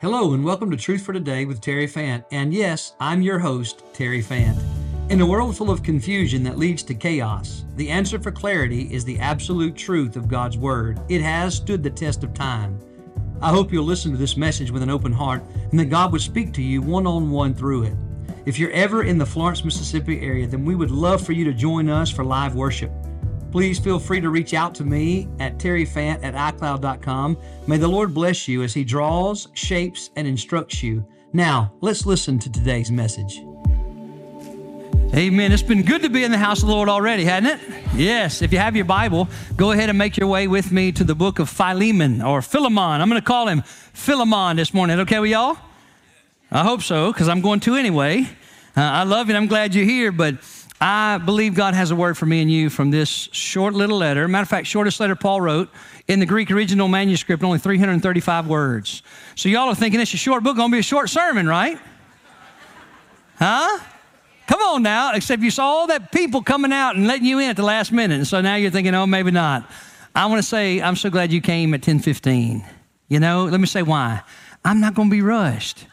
Hello, and welcome to Truth for Today with Terry Fant. And yes, I'm your host, Terry Fant. In a world full of confusion that leads to chaos, the answer for clarity is the absolute truth of God's Word. It has stood the test of time. I hope you'll listen to this message with an open heart and that God would speak to you one on one through it. If you're ever in the Florence, Mississippi area, then we would love for you to join us for live worship. Please feel free to reach out to me at terryfant at iCloud.com. May the Lord bless you as He draws, shapes, and instructs you. Now, let's listen to today's message. Amen. It's been good to be in the house of the Lord already, hasn't it? Yes. If you have your Bible, go ahead and make your way with me to the book of Philemon or Philemon. I'm going to call him Philemon this morning. Okay with y'all? I hope so, because I'm going to anyway. Uh, I love you. I'm glad you're here, but I believe God has a word for me and you from this short little letter. Matter of fact, shortest letter Paul wrote in the Greek original manuscript, only 335 words. So y'all are thinking it's a short book, gonna be a short sermon, right? Huh? Come on now, except you saw all that people coming out and letting you in at the last minute. And so now you're thinking, oh, maybe not. I want to say, I'm so glad you came at 1015. You know, let me say why. I'm not going to be rushed.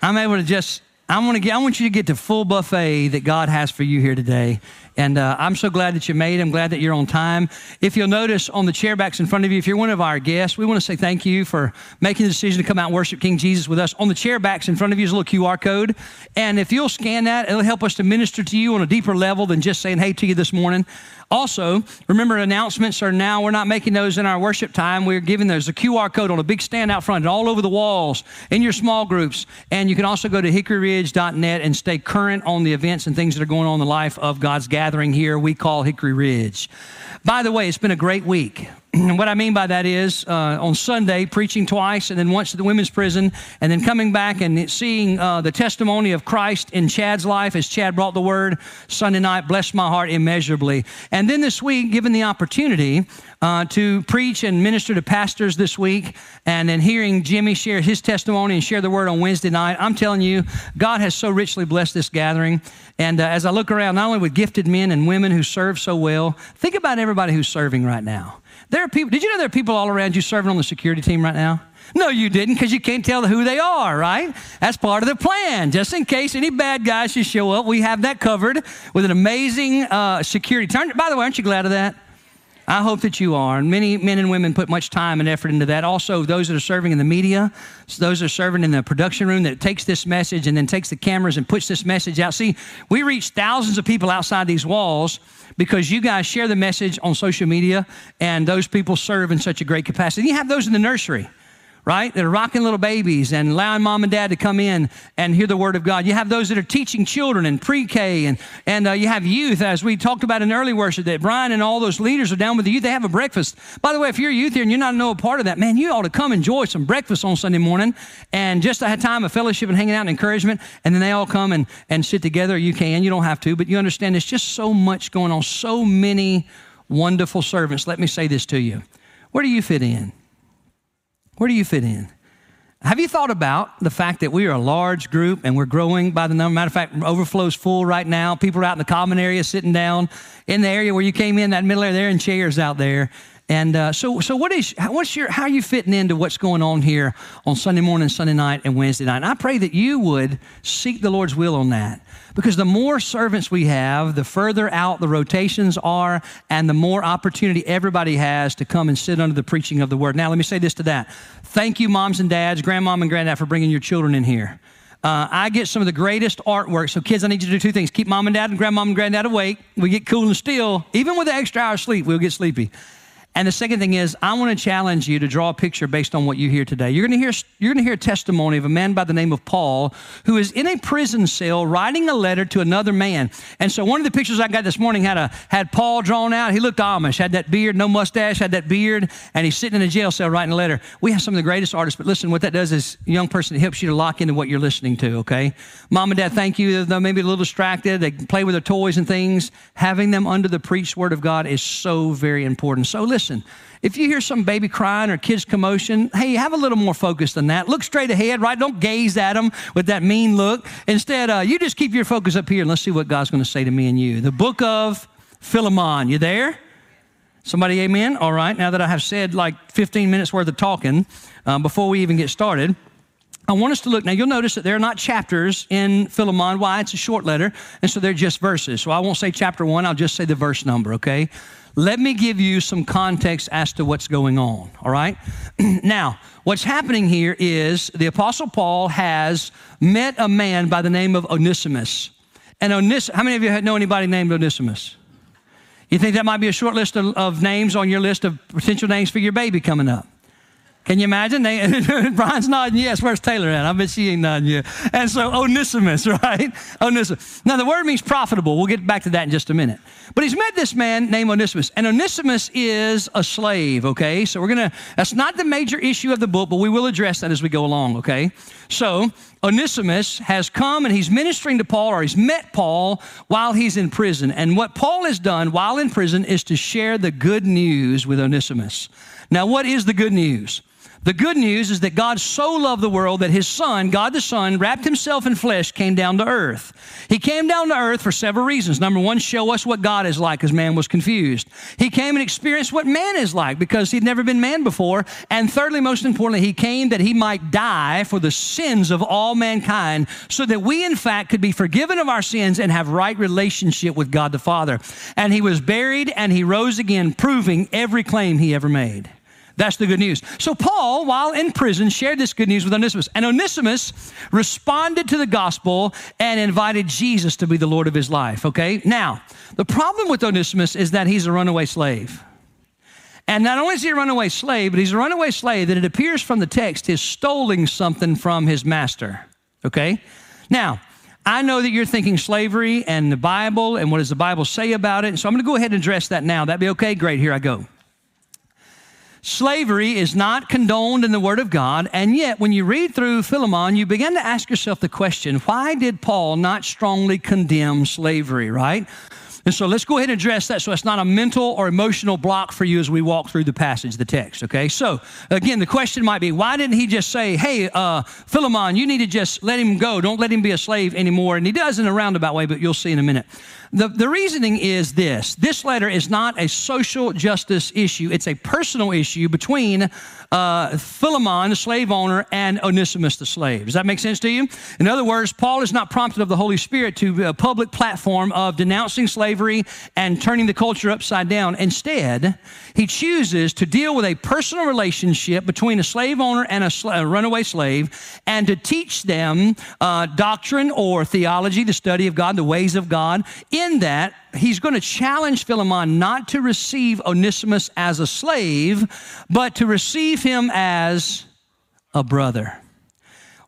I'm able to just I want to get, I want you to get the full buffet that God has for you here today. And uh, I'm so glad that you made. I'm glad that you're on time. If you'll notice on the chairbacks in front of you, if you're one of our guests, we want to say thank you for making the decision to come out and worship King Jesus with us. On the chairbacks in front of you is a little QR code. And if you'll scan that, it'll help us to minister to you on a deeper level than just saying hey to you this morning. Also, remember announcements are now, we're not making those in our worship time. We're giving those a QR code on a big stand out front and all over the walls in your small groups. And you can also go to hickoryridge.net and stay current on the events and things that are going on in the life of God's gathering here we call Hickory Ridge. By the way, it's been a great week. what I mean by that is uh, on Sunday, preaching twice, and then once to the women's prison, and then coming back and seeing uh, the testimony of Christ in Chad's life as Chad brought the word Sunday night, blessed my heart immeasurably. And then this week, given the opportunity uh, to preach and minister to pastors this week, and then hearing Jimmy share his testimony and share the word on Wednesday night, I'm telling you, God has so richly blessed this gathering. And uh, as I look around, not only with gifted men and women who serve so well, think about everybody who's serving right now. There are people, did you know there are people all around you serving on the security team right now? No, you didn't, because you can't tell who they are, right? That's part of the plan. Just in case any bad guys should show up, we have that covered with an amazing uh, security. Turn, by the way, aren't you glad of that? I hope that you are. And many men and women put much time and effort into that. Also, those that are serving in the media, those that are serving in the production room that takes this message and then takes the cameras and puts this message out. See, we reach thousands of people outside these walls because you guys share the message on social media and those people serve in such a great capacity. You have those in the nursery right? That are rocking little babies and allowing mom and dad to come in and hear the word of God. You have those that are teaching children in pre-K and, and uh, you have youth, as we talked about in early worship, that Brian and all those leaders are down with the youth. They have a breakfast. By the way, if you're a youth here and you're not a part of that, man, you ought to come enjoy some breakfast on Sunday morning and just a time of fellowship and hanging out and encouragement. And then they all come and, and sit together. You can, you don't have to, but you understand there's just so much going on, so many wonderful servants. Let me say this to you. Where do you fit in? Where do you fit in? Have you thought about the fact that we are a large group and we're growing by the number? Matter of fact, overflow's full right now. People are out in the common area sitting down in the area where you came in, that middle area, they're in chairs out there. And uh, so, so what is, what's your, how are you fitting into what's going on here on Sunday morning, Sunday night, and Wednesday night? And I pray that you would seek the Lord's will on that. Because the more servants we have, the further out the rotations are, and the more opportunity everybody has to come and sit under the preaching of the word. Now, let me say this to that. Thank you, moms and dads, grandmom and granddad, for bringing your children in here. Uh, I get some of the greatest artwork. So, kids, I need you to do two things keep mom and dad and grandmom and granddad awake. We get cool and still. Even with the extra hour of sleep, we'll get sleepy. And the second thing is, I want to challenge you to draw a picture based on what you hear today. You're going to hear, you're going to hear a testimony of a man by the name of Paul who is in a prison cell writing a letter to another man. And so one of the pictures I got this morning had, a, had Paul drawn out. He looked Amish, had that beard, no mustache, had that beard, and he's sitting in a jail cell writing a letter. We have some of the greatest artists, but listen, what that does is young person, it helps you to lock into what you're listening to, okay? Mom and dad, thank you. They're maybe a little distracted. They play with their toys and things. Having them under the preached word of God is so very important. So listen, listen, if you hear some baby crying or kids commotion, hey, have a little more focus than that. Look straight ahead, right? Don't gaze at them with that mean look. Instead, uh, you just keep your focus up here and let's see what God's going to say to me and you. The book of Philemon. You there? Somebody, amen? All right. Now that I have said like 15 minutes worth of talking uh, before we even get started, I want us to look. Now, you'll notice that there are not chapters in Philemon. Why? It's a short letter, and so they're just verses. So I won't say chapter one, I'll just say the verse number, okay? Let me give you some context as to what's going on, all right? now, what's happening here is the Apostle Paul has met a man by the name of Onesimus. And Onesimus, how many of you know anybody named Onesimus? You think that might be a short list of, of names on your list of potential names for your baby coming up? Can you imagine? They, Brian's nodding yes. Where's Taylor at? I bet she ain't nodding yet. And so Onesimus, right? Onesimus. Now the word means profitable. We'll get back to that in just a minute. But he's met this man named Onesimus, and Onesimus is a slave. Okay, so we're gonna. That's not the major issue of the book, but we will address that as we go along. Okay, so Onesimus has come and he's ministering to Paul, or he's met Paul while he's in prison. And what Paul has done while in prison is to share the good news with Onesimus. Now, what is the good news? The good news is that God so loved the world that his son, God the Son, wrapped himself in flesh, came down to earth. He came down to earth for several reasons. Number one, show us what God is like as man was confused. He came and experienced what man is like because he'd never been man before. And thirdly, most importantly, he came that he might die for the sins of all mankind so that we, in fact, could be forgiven of our sins and have right relationship with God the Father. And he was buried and he rose again, proving every claim he ever made. That's the good news. So, Paul, while in prison, shared this good news with Onesimus. And Onesimus responded to the gospel and invited Jesus to be the Lord of his life. Okay? Now, the problem with Onesimus is that he's a runaway slave. And not only is he a runaway slave, but he's a runaway slave that it appears from the text is stoling something from his master. Okay? Now, I know that you're thinking slavery and the Bible and what does the Bible say about it. So I'm going to go ahead and address that now. That'd be okay? Great, here I go. Slavery is not condoned in the Word of God, and yet when you read through Philemon, you begin to ask yourself the question why did Paul not strongly condemn slavery, right? And so let's go ahead and address that so it's not a mental or emotional block for you as we walk through the passage, the text, okay? So again, the question might be why didn't he just say, hey, uh, Philemon, you need to just let him go. Don't let him be a slave anymore. And he does in a roundabout way, but you'll see in a minute. The, the reasoning is this this letter is not a social justice issue, it's a personal issue between uh, Philemon, the slave owner, and Onesimus, the slave. Does that make sense to you? In other words, Paul is not prompted of the Holy Spirit to a public platform of denouncing slavery and turning the culture upside down. Instead, he chooses to deal with a personal relationship between a slave owner and a, sl- a runaway slave and to teach them uh, doctrine or theology, the study of God, the ways of God. That, he's going to challenge Philemon not to receive Onesimus as a slave, but to receive him as a brother.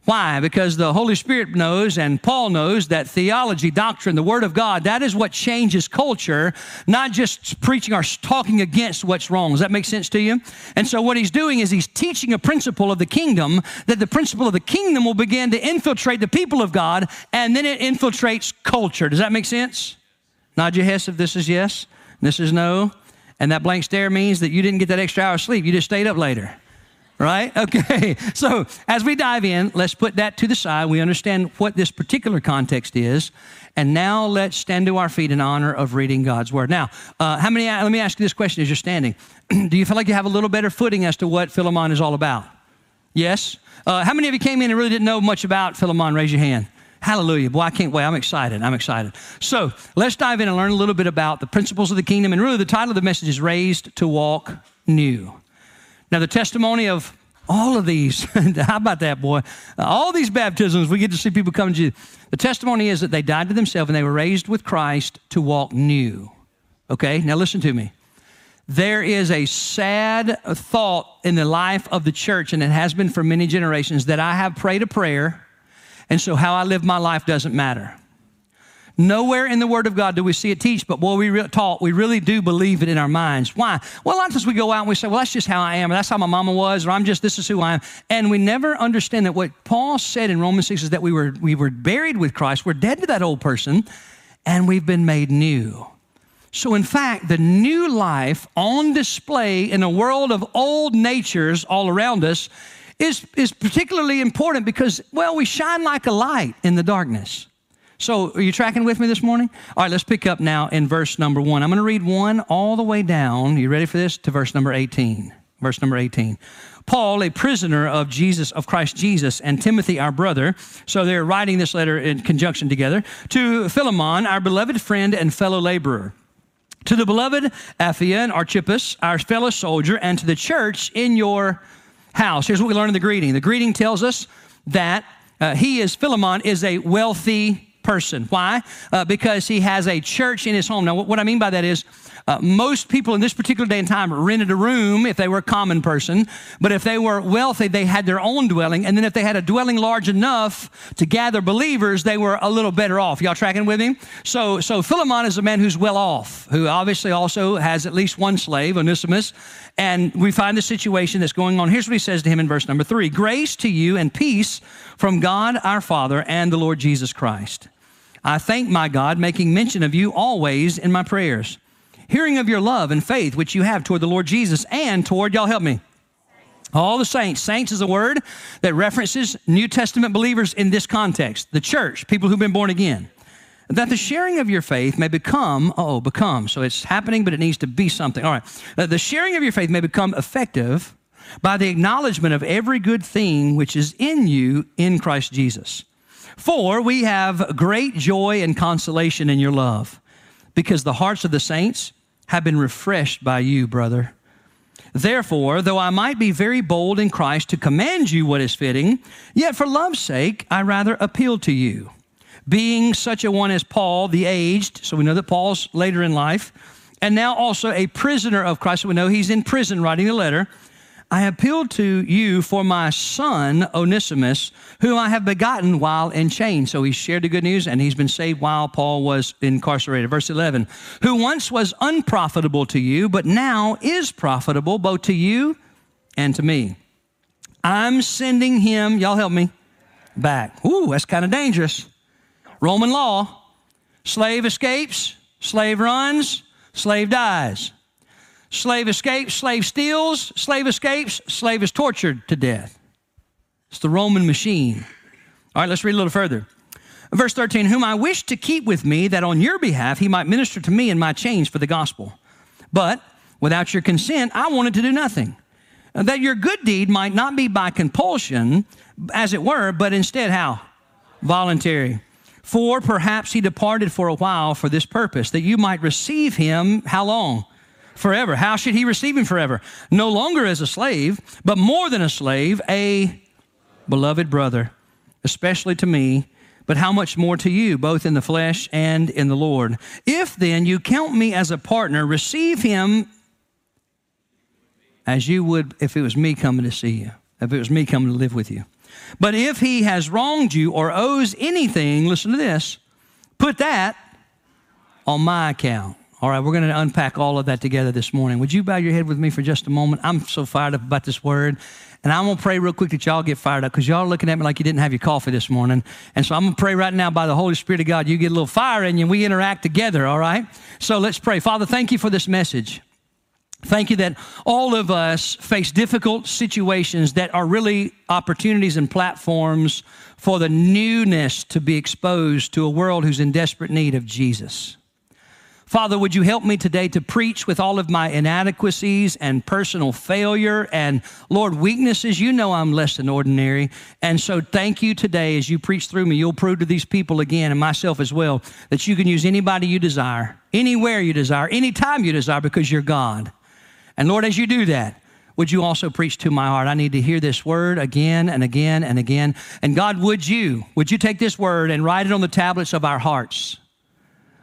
Why? Because the Holy Spirit knows and Paul knows that theology, doctrine, the Word of God, that is what changes culture, not just preaching or talking against what's wrong. Does that make sense to you? And so what he's doing is he's teaching a principle of the kingdom, that the principle of the kingdom will begin to infiltrate the people of God, and then it infiltrates culture. Does that make sense? Nod your head if this is yes, this is no. And that blank stare means that you didn't get that extra hour of sleep. You just stayed up later. Right? Okay. So as we dive in, let's put that to the side. We understand what this particular context is. And now let's stand to our feet in honor of reading God's word. Now, uh, how many, let me ask you this question as you're standing. Do you feel like you have a little better footing as to what Philemon is all about? Yes? Uh, how many of you came in and really didn't know much about Philemon? Raise your hand. Hallelujah. Boy, I can't wait. I'm excited. I'm excited. So let's dive in and learn a little bit about the principles of the kingdom. And really, the title of the message is Raised to Walk New. Now, the testimony of all of these, how about that, boy? All these baptisms, we get to see people come to Jesus. The testimony is that they died to themselves and they were raised with Christ to walk new. Okay, now listen to me. There is a sad thought in the life of the church, and it has been for many generations, that I have prayed a prayer and so how I live my life doesn't matter. Nowhere in the Word of God do we see it teach, but boy, we re- taught, we really do believe it in our minds. Why? Well, a lot of times we go out and we say, well, that's just how I am, or that's how my mama was, or I'm just, this is who I am. And we never understand that what Paul said in Romans 6 is that we were, we were buried with Christ, we're dead to that old person, and we've been made new. So, in fact, the new life on display in a world of old natures all around us is, is particularly important because, well, we shine like a light in the darkness. So, are you tracking with me this morning? All right, let's pick up now in verse number one. I'm going to read one all the way down. You ready for this? To verse number 18. verse number 18. Paul, a prisoner of Jesus, of Christ Jesus, and Timothy, our brother. So they're writing this letter in conjunction together. To Philemon, our beloved friend and fellow laborer. To the beloved Apphia and Archippus, our fellow soldier, and to the church in your house. Here's what we learn in the greeting. The greeting tells us that uh, he is, Philemon, is a wealthy person. Why? Uh, because he has a church in his home. Now, what I mean by that is uh, most people in this particular day and time rented a room if they were a common person, but if they were wealthy, they had their own dwelling. And then if they had a dwelling large enough to gather believers, they were a little better off. Y'all tracking with me? So, so Philemon is a man who's well off, who obviously also has at least one slave, Onesimus. And we find the situation that's going on. Here's what he says to him in verse number three Grace to you and peace from God our Father and the Lord Jesus Christ. I thank my God, making mention of you always in my prayers hearing of your love and faith which you have toward the Lord Jesus and toward, y'all help me, all the saints. Saints is a word that references New Testament believers in this context, the church, people who've been born again. That the sharing of your faith may become, oh, become. So it's happening, but it needs to be something. All right. That the sharing of your faith may become effective by the acknowledgement of every good thing which is in you in Christ Jesus. For we have great joy and consolation in your love because the hearts of the saints have been refreshed by you, brother. Therefore, though I might be very bold in Christ to command you what is fitting, yet for love's sake I rather appeal to you. Being such a one as Paul, the aged, so we know that Paul's later in life, and now also a prisoner of Christ, so we know he's in prison writing the letter. I appeal to you for my son, Onesimus, whom I have begotten while in chains. So he shared the good news and he's been saved while Paul was incarcerated. Verse 11, who once was unprofitable to you, but now is profitable both to you and to me. I'm sending him, y'all help me, back. Ooh, that's kind of dangerous. Roman law slave escapes, slave runs, slave dies. Slave escapes, slave steals, slave escapes, slave is tortured to death. It's the Roman machine. All right, let's read a little further. Verse 13, whom I wish to keep with me, that on your behalf he might minister to me in my chains for the gospel. But without your consent, I wanted to do nothing. That your good deed might not be by compulsion, as it were, but instead how? Voluntary. For perhaps he departed for a while for this purpose, that you might receive him how long? Forever. How should he receive him forever? No longer as a slave, but more than a slave, a beloved brother, especially to me, but how much more to you, both in the flesh and in the Lord. If then you count me as a partner, receive him as you would if it was me coming to see you, if it was me coming to live with you. But if he has wronged you or owes anything, listen to this, put that on my account. All right, we're going to unpack all of that together this morning. Would you bow your head with me for just a moment? I'm so fired up about this word. And I'm going to pray real quick that y'all get fired up because y'all are looking at me like you didn't have your coffee this morning. And so I'm going to pray right now by the Holy Spirit of God. You get a little fire in you and we interact together, all right? So let's pray. Father, thank you for this message. Thank you that all of us face difficult situations that are really opportunities and platforms for the newness to be exposed to a world who's in desperate need of Jesus. Father, would you help me today to preach with all of my inadequacies and personal failure and, Lord, weaknesses? You know I'm less than ordinary. And so thank you today as you preach through me. You'll prove to these people again and myself as well that you can use anybody you desire, anywhere you desire, anytime you desire because you're God. And Lord, as you do that, would you also preach to my heart? I need to hear this word again and again and again. And God, would you, would you take this word and write it on the tablets of our hearts?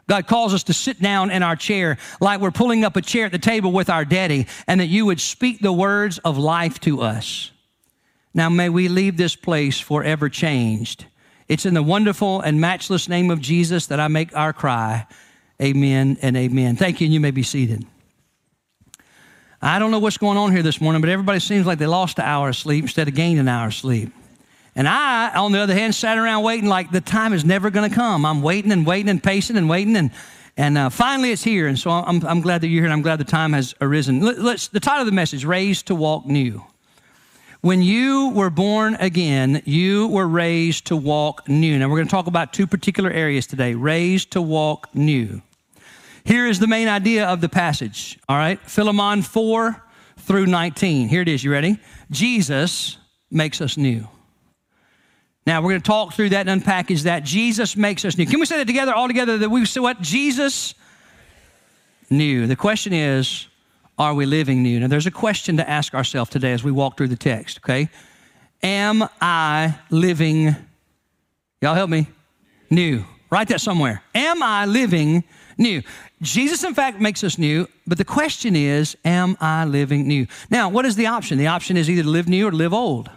God calls us to sit down in our chair like we're pulling up a chair at the table with our daddy, and that you would speak the words of life to us. Now, may we leave this place forever changed. It's in the wonderful and matchless name of Jesus that I make our cry. Amen and amen. Thank you, and you may be seated. I don't know what's going on here this morning, but everybody seems like they lost an hour of sleep instead of gaining an hour of sleep. And I, on the other hand, sat around waiting like the time is never going to come. I'm waiting and waiting and pacing and waiting and and uh, finally it's here. And so I'm, I'm glad that you're here and I'm glad the time has arisen. Let's, the title of the message, Raised to Walk New. When you were born again, you were raised to walk new. Now we're going to talk about two particular areas today, raised to walk new. Here is the main idea of the passage, all right? Philemon 4, through 19. Here it is. You ready? Jesus makes us new. Now we're going to talk through that and unpackage that. Jesus makes us new. Can we say that together, all together, that we say what? Jesus new. The question is, are we living new? Now there's a question to ask ourselves today as we walk through the text, okay? Am I living, y'all help me, new? Write that somewhere. Am I living new? Jesus, in fact, makes us new, but the question is, am I living new? Now, what is the option? The option is either to live new or live old.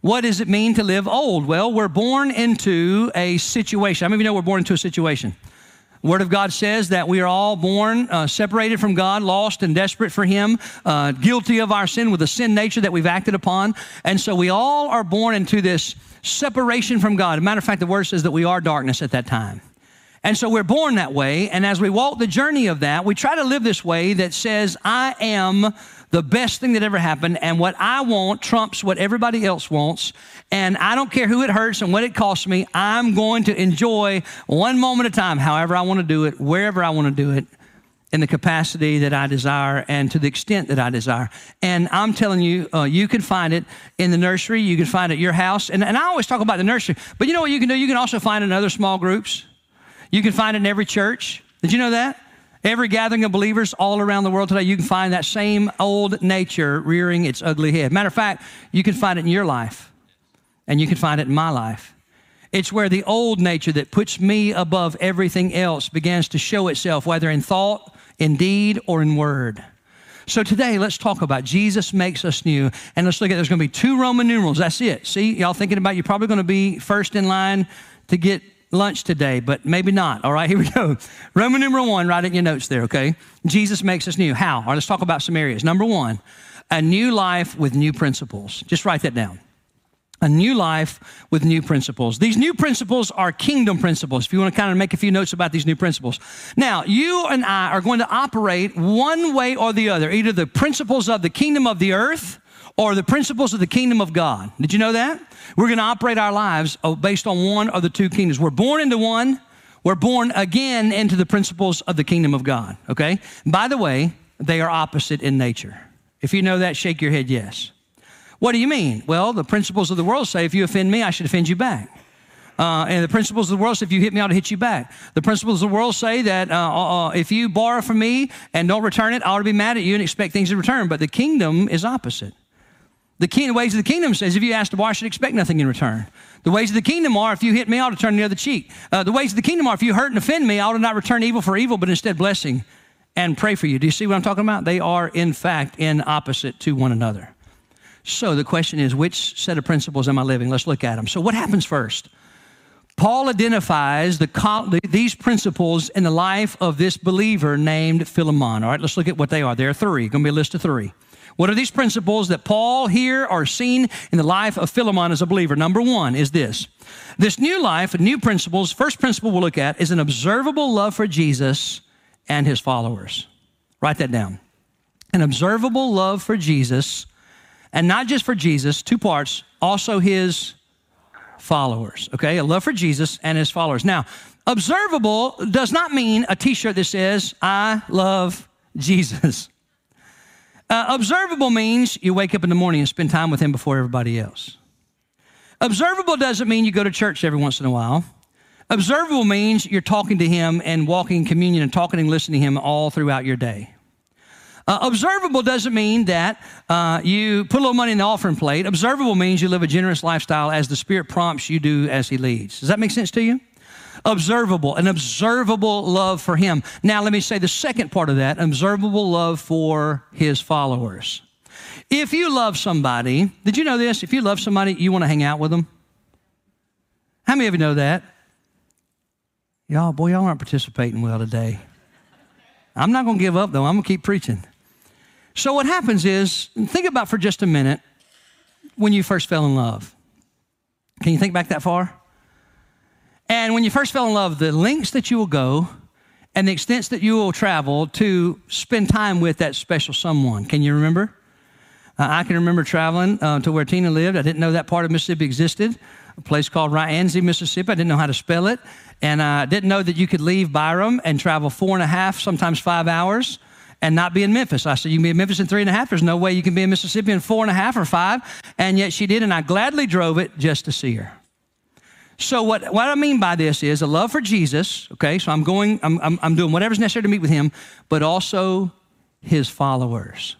What does it mean to live old? Well, we're born into a situation. How many of you know we're born into a situation? Word of God says that we are all born uh, separated from God, lost and desperate for Him, uh, guilty of our sin with a sin nature that we've acted upon. And so we all are born into this separation from God. As a matter of fact, the Word says that we are darkness at that time. And so we're born that way. And as we walk the journey of that, we try to live this way that says, I am the best thing that ever happened, and what I want trumps what everybody else wants. And I don't care who it hurts and what it costs me, I'm going to enjoy one moment at a time, however I want to do it, wherever I want to do it, in the capacity that I desire and to the extent that I desire. And I'm telling you, uh, you can find it in the nursery, you can find it at your house. And, and I always talk about the nursery, but you know what you can do? You can also find it in other small groups. You can find it in every church. Did you know that? Every gathering of believers all around the world today, you can find that same old nature rearing its ugly head. Matter of fact, you can find it in your life, and you can find it in my life. It's where the old nature that puts me above everything else begins to show itself, whether in thought, in deed, or in word. So today, let's talk about Jesus makes us new. And let's look at there's going to be two Roman numerals. That's it. See, y'all thinking about you're probably going to be first in line to get lunch today, but maybe not. All right, here we go. Roman numeral one, write it in your notes there, okay? Jesus makes us new. How? All right, let's talk about some areas. Number one, a new life with new principles. Just write that down. A new life with new principles. These new principles are kingdom principles. If you want to kind of make a few notes about these new principles. Now, you and I are going to operate one way or the other, either the principles of the kingdom of the earth or the principles of the kingdom of God. Did you know that? We're going to operate our lives oh, based on one of the two kingdoms. We're born into one, we're born again into the principles of the kingdom of God, okay? By the way, they are opposite in nature. If you know that, shake your head yes. What do you mean? Well, the principles of the world say if you offend me, I should offend you back. Uh, and the principles of the world say if you hit me, I'll hit you back. The principles of the world say that uh, uh, uh, if you borrow from me and don't return it, I ought to be mad at you and expect things in return. But the kingdom is opposite. The, king, ways of the kingdom says if you ask to borrow, I should expect nothing in return. The ways of the kingdom are if you hit me, I ought to turn the other cheek. Uh, the ways of the kingdom are if you hurt and offend me, I ought to not return evil for evil, but instead blessing and pray for you. Do you see what I'm talking about? They are, in fact, in opposite to one another. So the question is, which set of principles am I living? Let's look at them. So, what happens first? Paul identifies the, these principles in the life of this believer named Philemon. All right, let's look at what they are. There are three. Going to be a list of three. What are these principles that Paul here are seen in the life of Philemon as a believer? Number one is this. This new life, new principles, first principle we'll look at is an observable love for Jesus and his followers. Write that down. An observable love for Jesus, and not just for Jesus, two parts, also his followers. Okay, a love for Jesus and his followers. Now, observable does not mean a t shirt that says, I love Jesus. Uh, observable means you wake up in the morning and spend time with Him before everybody else. Observable doesn't mean you go to church every once in a while. Observable means you're talking to Him and walking in communion and talking and listening to Him all throughout your day. Uh, observable doesn't mean that uh, you put a little money in the offering plate. Observable means you live a generous lifestyle as the Spirit prompts you do as He leads. Does that make sense to you? Observable, an observable love for him. Now, let me say the second part of that observable love for his followers. If you love somebody, did you know this? If you love somebody, you want to hang out with them. How many of you know that? Y'all, boy, y'all aren't participating well today. I'm not going to give up, though. I'm going to keep preaching. So, what happens is, think about for just a minute when you first fell in love. Can you think back that far? And when you first fell in love, the lengths that you will go and the extents that you will travel to spend time with that special someone. Can you remember? Uh, I can remember traveling uh, to where Tina lived. I didn't know that part of Mississippi existed, a place called Rienzi, Mississippi. I didn't know how to spell it. And I didn't know that you could leave Byram and travel four and a half, sometimes five hours and not be in Memphis. I said, You can be in Memphis in three and a half. There's no way you can be in Mississippi in four and a half or five. And yet she did, and I gladly drove it just to see her. So what, what I mean by this is a love for Jesus, okay? So I'm going, I'm, I'm, I'm doing whatever's necessary to meet with him, but also his followers.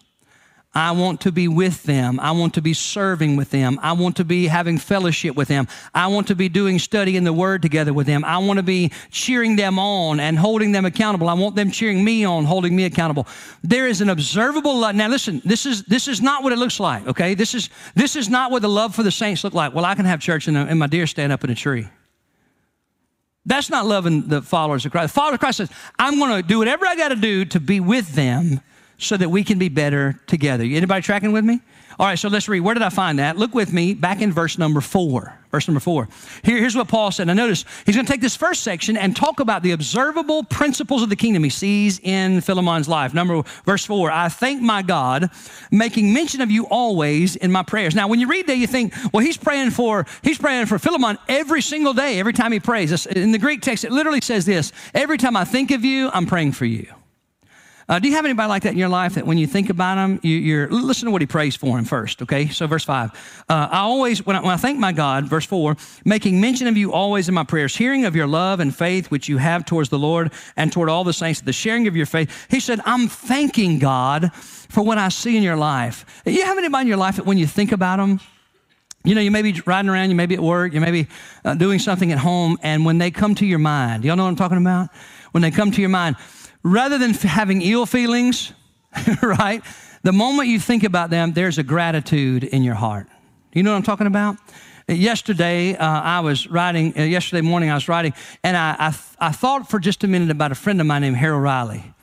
I want to be with them. I want to be serving with them. I want to be having fellowship with them. I want to be doing study in the Word together with them. I want to be cheering them on and holding them accountable. I want them cheering me on, holding me accountable. There is an observable love. Now, listen. This is this is not what it looks like. Okay, this is this is not what the love for the saints look like. Well, I can have church and, and my deer stand up in a tree. That's not loving the followers of Christ. The followers of Christ says, "I'm going to do whatever I got to do to be with them." So that we can be better together. Anybody tracking with me? All right, so let's read. Where did I find that? Look with me back in verse number four. Verse number four. Here, here's what Paul said. Now, notice he's going to take this first section and talk about the observable principles of the kingdom he sees in Philemon's life. Number verse four. I thank my God, making mention of you always in my prayers. Now, when you read that, you think, well, he's praying for he's praying for Philemon every single day, every time he prays. In the Greek text, it literally says this: Every time I think of you, I'm praying for you. Uh, do you have anybody like that in your life that when you think about them, you, are listen to what he prays for him first? Okay, so verse five. Uh, I always, when I, when I thank my God, verse four, making mention of you always in my prayers, hearing of your love and faith which you have towards the Lord and toward all the saints, the sharing of your faith. He said, I'm thanking God for what I see in your life. You have anybody in your life that when you think about them, you know, you may be riding around, you may be at work, you may be uh, doing something at home, and when they come to your mind, y'all know what I'm talking about? When they come to your mind, rather than having ill feelings, right? The moment you think about them, there's a gratitude in your heart. You know what I'm talking about? Yesterday, uh, I was writing, uh, yesterday morning, I was writing, and I, I, I thought for just a minute about a friend of mine named Harold Riley.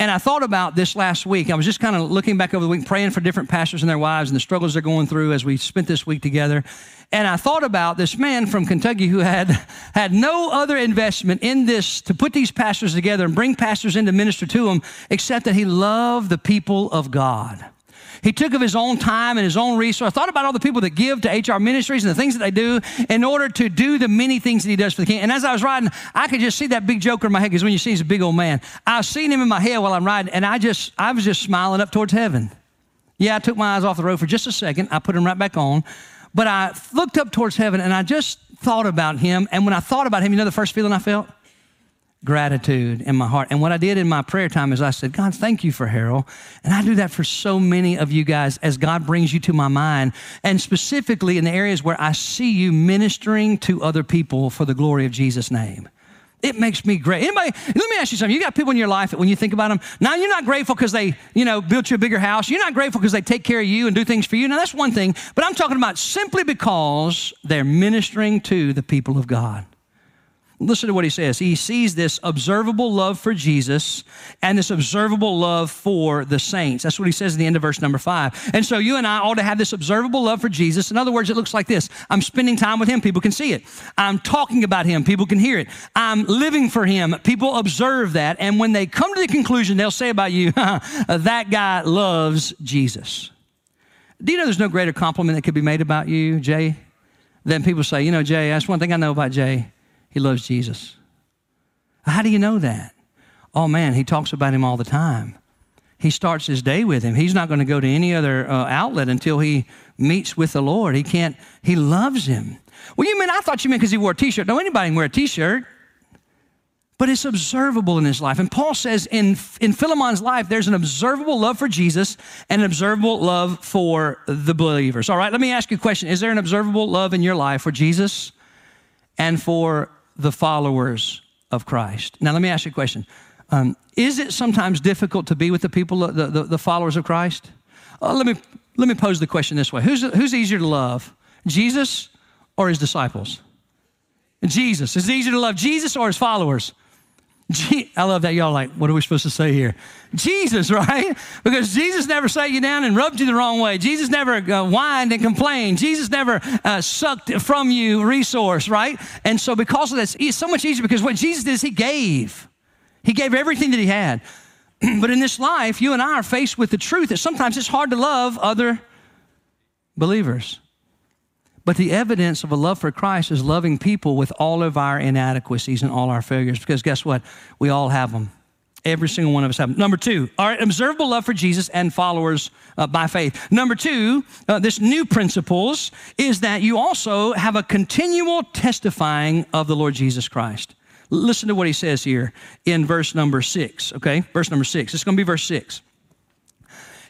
And I thought about this last week. I was just kind of looking back over the week, praying for different pastors and their wives and the struggles they're going through as we spent this week together. And I thought about this man from Kentucky who had had no other investment in this to put these pastors together and bring pastors in to minister to them, except that he loved the people of God. He took of his own time and his own resource. I thought about all the people that give to HR ministries and the things that they do in order to do the many things that he does for the king. And as I was riding, I could just see that big joker in my head because when you see he's a big old man, I've seen him in my head while I'm riding, and I just I was just smiling up towards heaven. Yeah, I took my eyes off the road for just a second. I put them right back on. But I looked up towards heaven and I just thought about him. And when I thought about him, you know the first feeling I felt? Gratitude in my heart. And what I did in my prayer time is I said, God, thank you for Harold. And I do that for so many of you guys as God brings you to my mind, and specifically in the areas where I see you ministering to other people for the glory of Jesus' name. It makes me great. Anybody, let me ask you something. You got people in your life that when you think about them, now you're not grateful because they, you know, built you a bigger house. You're not grateful because they take care of you and do things for you. Now that's one thing, but I'm talking about simply because they're ministering to the people of God. Listen to what he says. He sees this observable love for Jesus and this observable love for the saints. That's what he says in the end of verse number five. And so you and I ought to have this observable love for Jesus. In other words, it looks like this I'm spending time with him, people can see it. I'm talking about him, people can hear it. I'm living for him, people observe that. And when they come to the conclusion, they'll say about you, that guy loves Jesus. Do you know there's no greater compliment that could be made about you, Jay, than people say, you know, Jay, that's one thing I know about Jay. He loves Jesus. How do you know that? Oh man, he talks about him all the time. He starts his day with him. He's not going to go to any other uh, outlet until he meets with the Lord. He can't, he loves him. Well, you mean, I thought you meant because he wore a t shirt. No, anybody can wear a t shirt. But it's observable in his life. And Paul says in, in Philemon's life, there's an observable love for Jesus and an observable love for the believers. All right, let me ask you a question. Is there an observable love in your life for Jesus and for the followers of Christ. Now, let me ask you a question. Um, is it sometimes difficult to be with the people, the, the, the followers of Christ? Uh, let, me, let me pose the question this way who's, who's easier to love, Jesus or his disciples? Jesus. Is it easier to love Jesus or his followers? I love that y'all like, what are we supposed to say here? Jesus, right? Because Jesus never sat you down and rubbed you the wrong way. Jesus never uh, whined and complained. Jesus never uh, sucked from you resource, right? And so because of that, it's so much easier because what Jesus did is he gave. He gave everything that he had. but in this life, you and I are faced with the truth that sometimes it's hard to love other believers. But the evidence of a love for Christ is loving people with all of our inadequacies and all our failures. Because guess what? We all have them. Every single one of us have. Number two, all right, observable love for Jesus and followers uh, by faith. Number two, uh, this new principles is that you also have a continual testifying of the Lord Jesus Christ. Listen to what he says here in verse number six, okay? Verse number six. It's going to be verse six.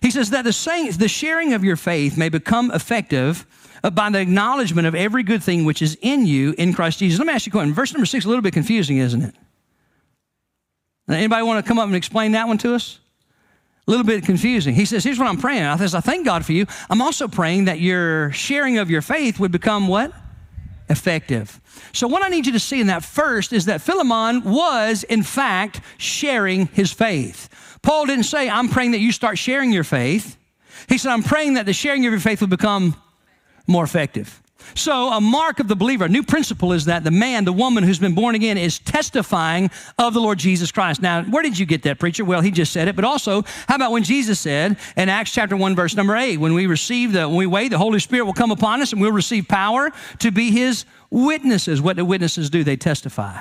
He says that the the sharing of your faith may become effective Uh, by the acknowledgement of every good thing which is in you in Christ Jesus. Let me ask you a question. Verse number six, a little bit confusing, isn't it? Anybody want to come up and explain that one to us? A little bit confusing. He says, Here's what I'm praying. I says, I thank God for you. I'm also praying that your sharing of your faith would become what? Effective. So, what I need you to see in that first is that Philemon was, in fact, sharing his faith. Paul didn't say, I'm praying that you start sharing your faith. He said, I'm praying that the sharing of your faith will become more effective. So, a mark of the believer, a new principle is that the man, the woman who's been born again is testifying of the Lord Jesus Christ. Now, where did you get that, preacher? Well, he just said it, but also, how about when Jesus said in Acts chapter 1, verse number 8, when we receive the, when we wait, the Holy Spirit will come upon us and we'll receive power to be his witnesses. What do witnesses do? They testify.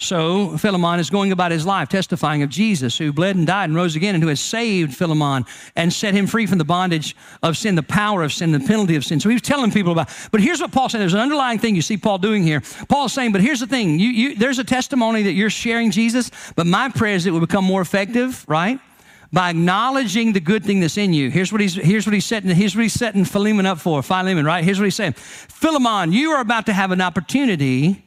So Philemon is going about his life testifying of Jesus who bled and died and rose again and who has saved Philemon and set him free from the bondage of sin, the power of sin, the penalty of sin. So he's telling people about. But here's what Paul said. There's an underlying thing you see Paul doing here. Paul's saying, but here's the thing. You, you, there's a testimony that you're sharing Jesus, but my prayer is it will become more effective, right? By acknowledging the good thing that's in you. Here's what he's here's what he's setting, here's what he's setting Philemon up for. Philemon, right? Here's what he's saying. Philemon, you are about to have an opportunity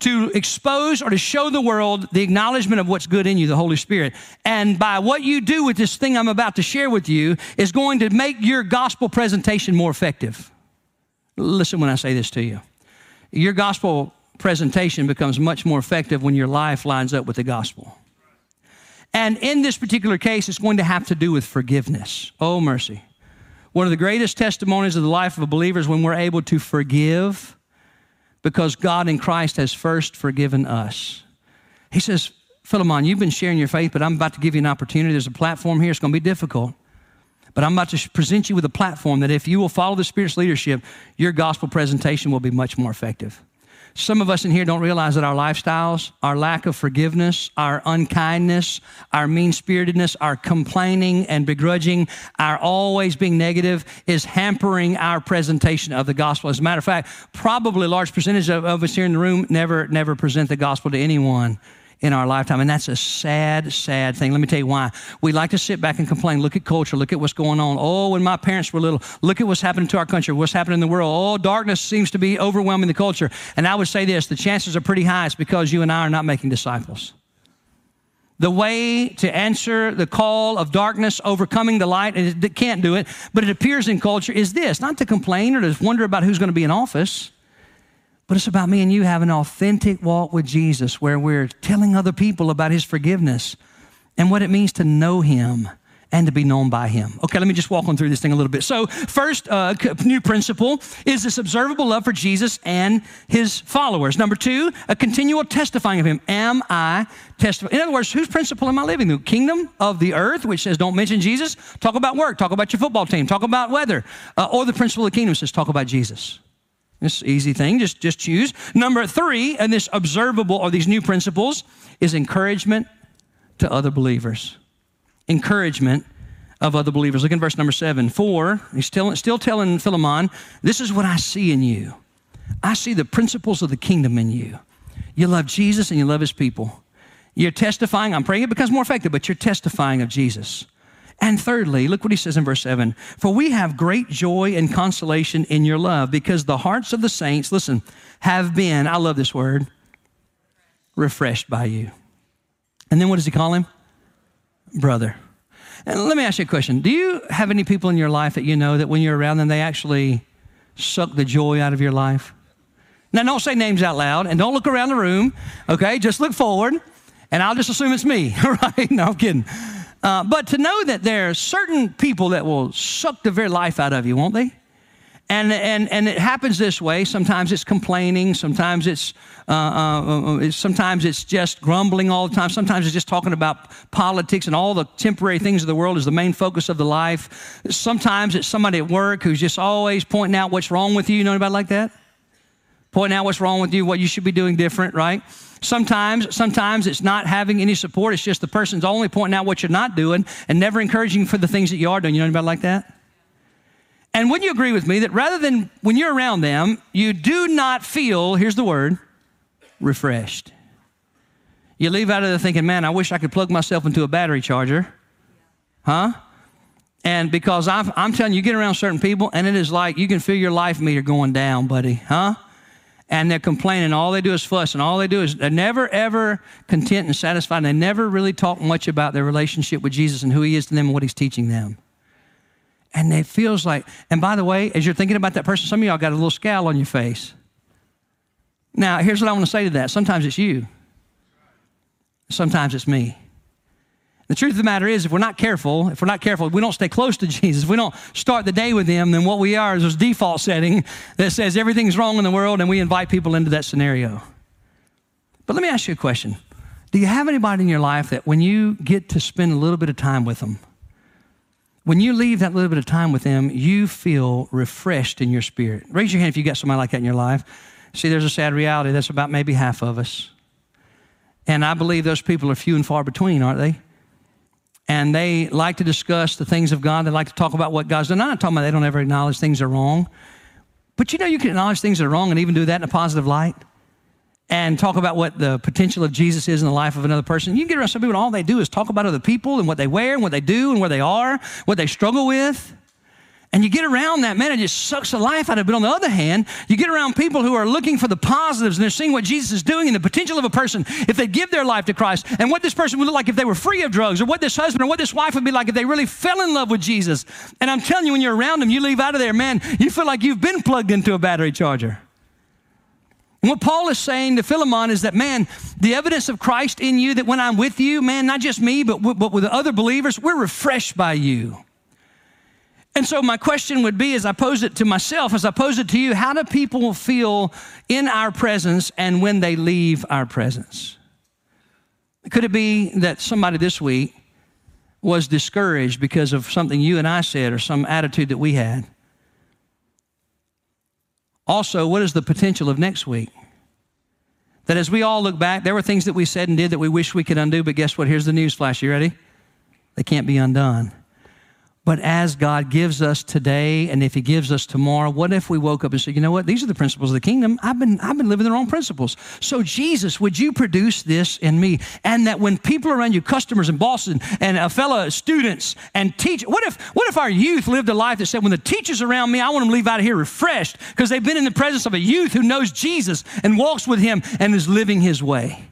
to expose or to show the world the acknowledgement of what's good in you, the Holy Spirit. And by what you do with this thing I'm about to share with you is going to make your gospel presentation more effective. Listen when I say this to you. Your gospel presentation becomes much more effective when your life lines up with the gospel. And in this particular case, it's going to have to do with forgiveness. Oh, mercy. One of the greatest testimonies of the life of a believer is when we're able to forgive because God in Christ has first forgiven us. He says, Philemon, you've been sharing your faith, but I'm about to give you an opportunity. There's a platform here. It's going to be difficult. But I'm about to present you with a platform that if you will follow the Spirit's leadership, your gospel presentation will be much more effective. Some of us in here don't realize that our lifestyles, our lack of forgiveness, our unkindness, our mean spiritedness, our complaining and begrudging, our always being negative is hampering our presentation of the gospel. As a matter of fact, probably a large percentage of, of us here in the room never, never present the gospel to anyone in our lifetime. And that's a sad, sad thing. Let me tell you why. We like to sit back and complain. Look at culture. Look at what's going on. Oh, when my parents were little, look at what's happening to our country, what's happening in the world. Oh, darkness seems to be overwhelming the culture. And I would say this the chances are pretty high it's because you and I are not making disciples. The way to answer the call of darkness, overcoming the light, and it can't do it, but it appears in culture, is this not to complain or to wonder about who's going to be in office. But it's about me and you having an authentic walk with Jesus where we're telling other people about his forgiveness and what it means to know him and to be known by him. Okay, let me just walk on through this thing a little bit. So, first uh, new principle is this observable love for Jesus and his followers. Number two, a continual testifying of him. Am I testifying? In other words, whose principle am I living through? Kingdom of the earth, which says don't mention Jesus. Talk about work. Talk about your football team. Talk about weather. Uh, or the principle of the kingdom says talk about Jesus. This easy thing, just, just choose. Number three, and this observable or these new principles, is encouragement to other believers. Encouragement of other believers. Look in verse number seven. Four, he's still, still telling Philemon, this is what I see in you. I see the principles of the kingdom in you. You love Jesus and you love his people. You're testifying, I'm praying it becomes more effective, but you're testifying of Jesus. And thirdly, look what he says in verse 7 For we have great joy and consolation in your love, because the hearts of the saints, listen, have been, I love this word, refreshed by you. And then what does he call him? Brother. And let me ask you a question Do you have any people in your life that you know that when you're around them, they actually suck the joy out of your life? Now, don't say names out loud and don't look around the room, okay? Just look forward, and I'll just assume it's me, right? No, I'm kidding. Uh, but to know that there are certain people that will suck the very life out of you, won't they? And, and, and it happens this way. Sometimes it's complaining. Sometimes it's, uh, uh, uh sometimes it's just grumbling all the time. Sometimes it's just talking about politics and all the temporary things of the world is the main focus of the life. Sometimes it's somebody at work who's just always pointing out what's wrong with you. You know anybody like that? pointing out what's wrong with you, what you should be doing different, right? Sometimes, sometimes it's not having any support. It's just the person's only pointing out what you're not doing and never encouraging you for the things that you are doing. You know anybody like that? And wouldn't you agree with me that rather than when you're around them, you do not feel, here's the word, refreshed. You leave out of there thinking, man, I wish I could plug myself into a battery charger. Huh? And because i am telling you, you get around certain people, and it is like you can feel your life meter going down, buddy. Huh? And they're complaining. All they do is fuss, and all they do is they're never, ever content and satisfied. And they never really talk much about their relationship with Jesus and who He is to them and what He's teaching them. And it feels like, and by the way, as you're thinking about that person, some of y'all got a little scowl on your face. Now, here's what I want to say to that. Sometimes it's you, sometimes it's me. The truth of the matter is, if we're not careful, if we're not careful, we don't stay close to Jesus, we don't start the day with Him, then what we are is this default setting that says everything's wrong in the world and we invite people into that scenario. But let me ask you a question Do you have anybody in your life that when you get to spend a little bit of time with them, when you leave that little bit of time with them, you feel refreshed in your spirit. Raise your hand if you've got somebody like that in your life. See, there's a sad reality. That's about maybe half of us. And I believe those people are few and far between, aren't they? And they like to discuss the things of God. They like to talk about what God's done. I'm not talking about they don't ever acknowledge things are wrong. But you know, you can acknowledge things are wrong and even do that in a positive light and talk about what the potential of Jesus is in the life of another person. You can get around some people and all they do is talk about other people and what they wear and what they do and where they are, what they struggle with. And you get around that, man, it just sucks the life out of it. But on the other hand, you get around people who are looking for the positives and they're seeing what Jesus is doing and the potential of a person if they give their life to Christ and what this person would look like if they were free of drugs or what this husband or what this wife would be like if they really fell in love with Jesus. And I'm telling you, when you're around them, you leave out of there, man, you feel like you've been plugged into a battery charger. And what Paul is saying to Philemon is that, man, the evidence of Christ in you, that when I'm with you, man, not just me, but, w- but with other believers, we're refreshed by you. And so my question would be, as I pose it to myself, as I pose it to you, how do people feel in our presence and when they leave our presence? Could it be that somebody this week was discouraged because of something you and I said or some attitude that we had? Also, what is the potential of next week? That as we all look back, there were things that we said and did that we wish we could undo, but guess what? Here's the news flash. You ready? They can't be undone. But as God gives us today, and if He gives us tomorrow, what if we woke up and said, you know what, these are the principles of the kingdom? I've been, I've been living the wrong principles. So, Jesus, would you produce this in me? And that when people around you, customers and bosses and, and uh, fellow students and teachers, what if, what if our youth lived a life that said, when the teachers around me, I want them to leave out of here refreshed because they've been in the presence of a youth who knows Jesus and walks with Him and is living His way?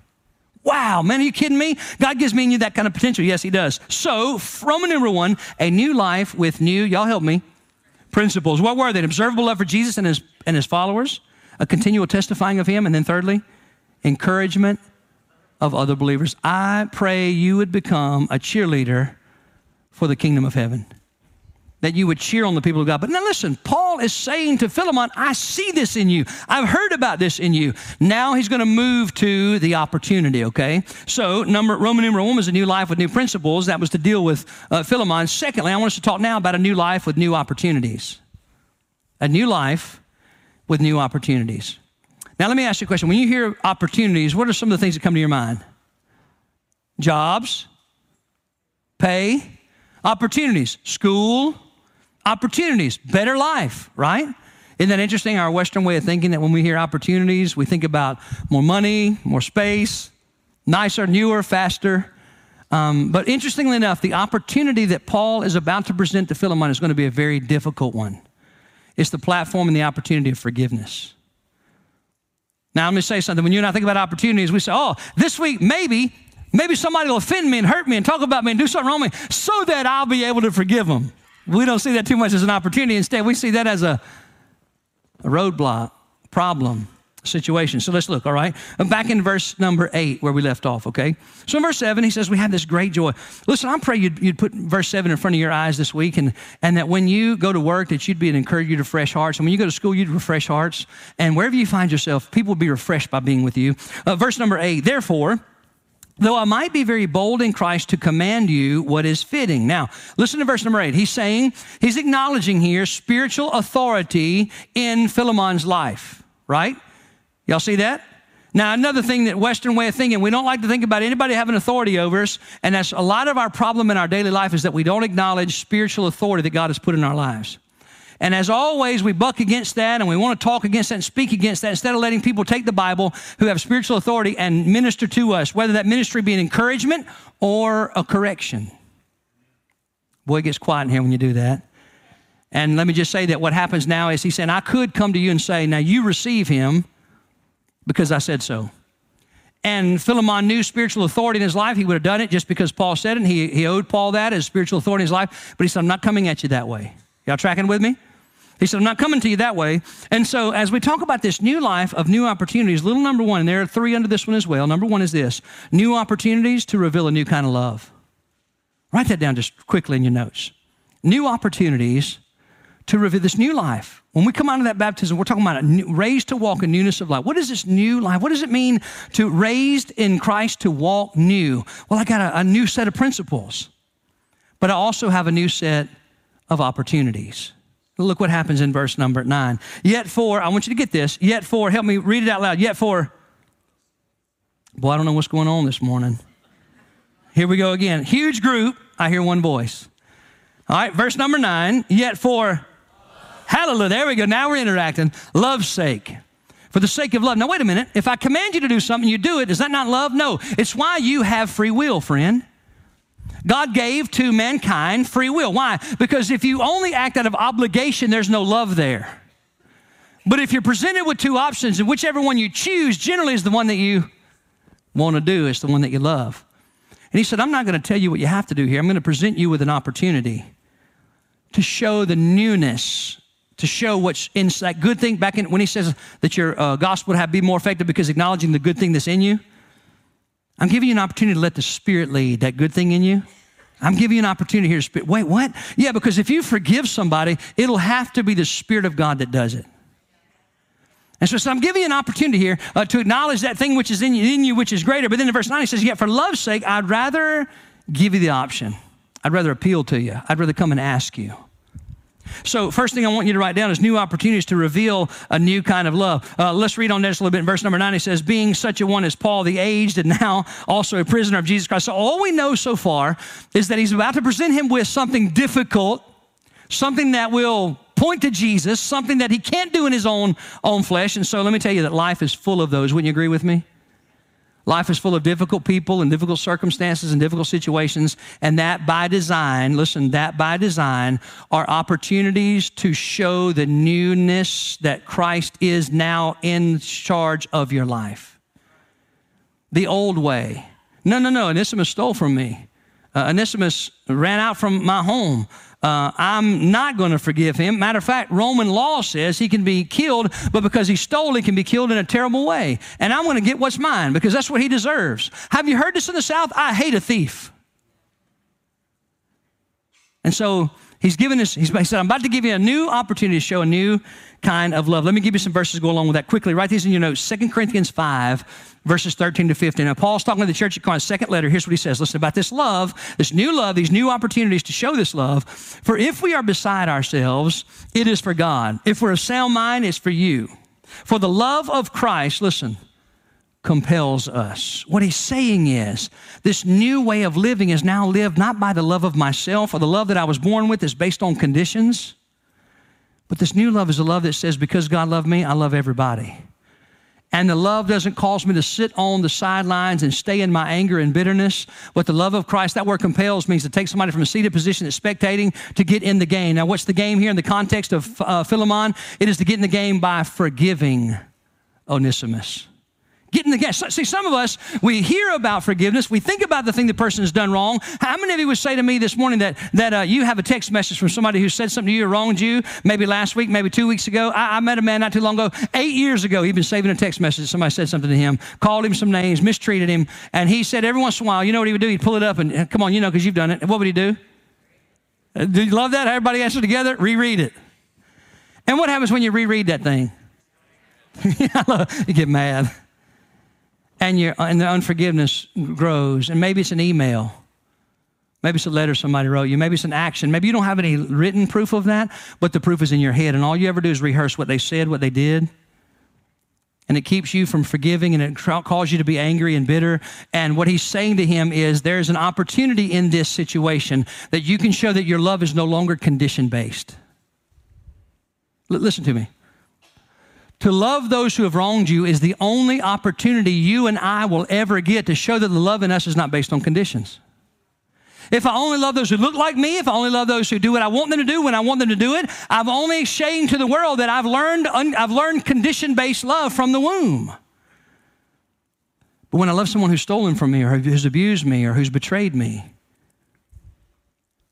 Wow, man, are you kidding me? God gives me and you that kind of potential. Yes, He does. So, Roman number one, a new life with new, y'all help me, principles. What were they? An observable love for Jesus and His, and his followers, a continual testifying of Him, and then thirdly, encouragement of other believers. I pray you would become a cheerleader for the kingdom of heaven that you would cheer on the people of God. But now listen, Paul is saying to Philemon, I see this in you. I've heard about this in you. Now he's going to move to the opportunity, okay? So, number Roman numeral one was a new life with new principles. That was to deal with uh, Philemon. Secondly, I want us to talk now about a new life with new opportunities. A new life with new opportunities. Now, let me ask you a question. When you hear opportunities, what are some of the things that come to your mind? Jobs, pay, opportunities, school, opportunities, better life, right? Isn't that interesting? Our Western way of thinking that when we hear opportunities, we think about more money, more space, nicer, newer, faster. Um, but interestingly enough, the opportunity that Paul is about to present to Philemon is going to be a very difficult one. It's the platform and the opportunity of forgiveness. Now, let me say something. When you and I think about opportunities, we say, oh, this week, maybe, maybe somebody will offend me and hurt me and talk about me and do something wrong with me so that I'll be able to forgive them. We don't see that too much as an opportunity. Instead, we see that as a, a roadblock, problem, situation. So let's look, all right? Back in verse number eight, where we left off, okay? So in verse seven, he says, We have this great joy. Listen, I pray you'd, you'd, put verse seven in front of your eyes this week, and, and that when you go to work, that you'd be an encouragement to fresh hearts. And when you go to school, you'd refresh hearts. And wherever you find yourself, people will be refreshed by being with you. Uh, verse number eight, therefore, though I might be very bold in Christ to command you what is fitting. Now, listen to verse number eight. He's saying, he's acknowledging here spiritual authority in Philemon's life, right? Y'all see that? Now, another thing that Western way of thinking, we don't like to think about anybody having authority over us, and that's a lot of our problem in our daily life is that we don't acknowledge spiritual authority that God has put in our lives. And as always, we buck against that and we want to talk against that and speak against that instead of letting people take the Bible who have spiritual authority and minister to us, whether that ministry be an encouragement or a correction. Boy, it gets quiet in here when you do that. And let me just say that what happens now is he said, I could come to you and say, Now you receive him because I said so. And Philemon knew spiritual authority in his life. He would have done it just because Paul said it. And he, he owed Paul that as spiritual authority in his life. But he said, I'm not coming at you that way. Y'all tracking with me? He said, I'm not coming to you that way. And so, as we talk about this new life of new opportunities, little number one, and there are three under this one as well. Number one is this new opportunities to reveal a new kind of love. Write that down just quickly in your notes. New opportunities to reveal this new life. When we come out of that baptism, we're talking about new, raised to walk in newness of life. What is this new life? What does it mean to raised in Christ to walk new? Well, I got a, a new set of principles, but I also have a new set of opportunities. Look what happens in verse number nine. Yet for, I want you to get this, yet for, help me read it out loud. Yet for, boy, I don't know what's going on this morning. Here we go again. Huge group, I hear one voice. All right, verse number nine, yet for, hallelujah, there we go. Now we're interacting. Love's sake. For the sake of love. Now, wait a minute. If I command you to do something, you do it. Is that not love? No. It's why you have free will, friend. God gave to mankind free will. Why? Because if you only act out of obligation, there's no love there. But if you're presented with two options, and whichever one you choose generally is the one that you want to do, it's the one that you love. And he said, I'm not going to tell you what you have to do here. I'm going to present you with an opportunity to show the newness, to show what's in that good thing. Back in when he says that your uh, gospel would have be more effective because acknowledging the good thing that's in you. I'm giving you an opportunity to let the Spirit lead that good thing in you. I'm giving you an opportunity here speak. Wait, what? Yeah, because if you forgive somebody, it'll have to be the Spirit of God that does it. And so, so I'm giving you an opportunity here uh, to acknowledge that thing which is in you, in you, which is greater. But then in verse 9, he says, Yet for love's sake, I'd rather give you the option. I'd rather appeal to you. I'd rather come and ask you. So, first thing I want you to write down is new opportunities to reveal a new kind of love. Uh, let's read on this a little bit. In verse number nine, it says, Being such a one as Paul, the aged, and now also a prisoner of Jesus Christ. So, all we know so far is that he's about to present him with something difficult, something that will point to Jesus, something that he can't do in his own, own flesh. And so, let me tell you that life is full of those. Wouldn't you agree with me? Life is full of difficult people and difficult circumstances and difficult situations, and that by design, listen, that by design are opportunities to show the newness that Christ is now in charge of your life. The old way. No, no, no, Onesimus stole from me. Uh, ran out from my home uh, I'm not going to forgive him. Matter of fact, Roman law says he can be killed, but because he stole, he can be killed in a terrible way. And I'm going to get what's mine because that's what he deserves. Have you heard this in the South? I hate a thief. And so he's given us, he said, I'm about to give you a new opportunity to show a new kind of love. Let me give you some verses to go along with that quickly. Write these in your notes. 2 Corinthians 5, verses 13 to 15. Now, Paul's talking to the church at Corinth, second letter. Here's what he says. Listen about this love, this new love, these new opportunities to show this love. For if we are beside ourselves, it is for God. If we're of sound mind, it's for you. For the love of Christ, listen, compels us. What he's saying is, this new way of living is now lived not by the love of myself or the love that I was born with is based on conditions but this new love is a love that says, because God loved me, I love everybody. And the love doesn't cause me to sit on the sidelines and stay in my anger and bitterness. But the love of Christ, that word compels means to take somebody from a seated position that's spectating to get in the game. Now, what's the game here in the context of uh, Philemon? It is to get in the game by forgiving Onesimus. Get in the game. See, some of us, we hear about forgiveness. We think about the thing the person has done wrong. How many of you would say to me this morning that, that uh, you have a text message from somebody who said something to you or wronged you, maybe last week, maybe two weeks ago? I, I met a man not too long ago, eight years ago. He'd been saving a text message. Somebody said something to him, called him some names, mistreated him. And he said every once in a while, you know what he would do? He'd pull it up and, come on, you know, because you've done it. what would he do? Uh, do you love that? Everybody answer together? Reread it. And what happens when you reread that thing? you get mad and, your, and the unforgiveness grows. And maybe it's an email. Maybe it's a letter somebody wrote you. Maybe it's an action. Maybe you don't have any written proof of that, but the proof is in your head. And all you ever do is rehearse what they said, what they did. and it keeps you from forgiving and it causes you to be angry and bitter. And what he's saying to him is there's an opportunity in this situation that you can show that your love is no longer condition based. L- listen to me. To love those who have wronged you is the only opportunity you and I will ever get to show that the love in us is not based on conditions. If I only love those who look like me, if I only love those who do what I want them to do when I want them to do it, I've only saying to the world that I've learned, I've learned condition-based love from the womb. But when I love someone who's stolen from me or who's abused me or who's betrayed me,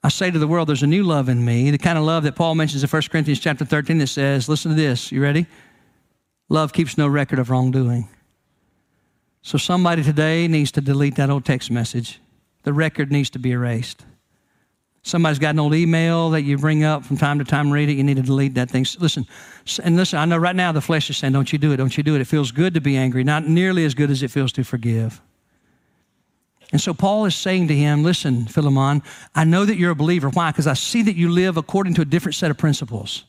I say to the world, there's a new love in me, the kind of love that Paul mentions in 1 Corinthians chapter 13 that says, listen to this, you ready? Love keeps no record of wrongdoing. So somebody today needs to delete that old text message. The record needs to be erased. Somebody's got an old email that you bring up from time to time, read it, you need to delete that thing. Listen, and listen, I know right now the flesh is saying, don't you do it, don't you do it. It feels good to be angry, not nearly as good as it feels to forgive. And so Paul is saying to him, listen, Philemon, I know that you're a believer. Why? Because I see that you live according to a different set of principles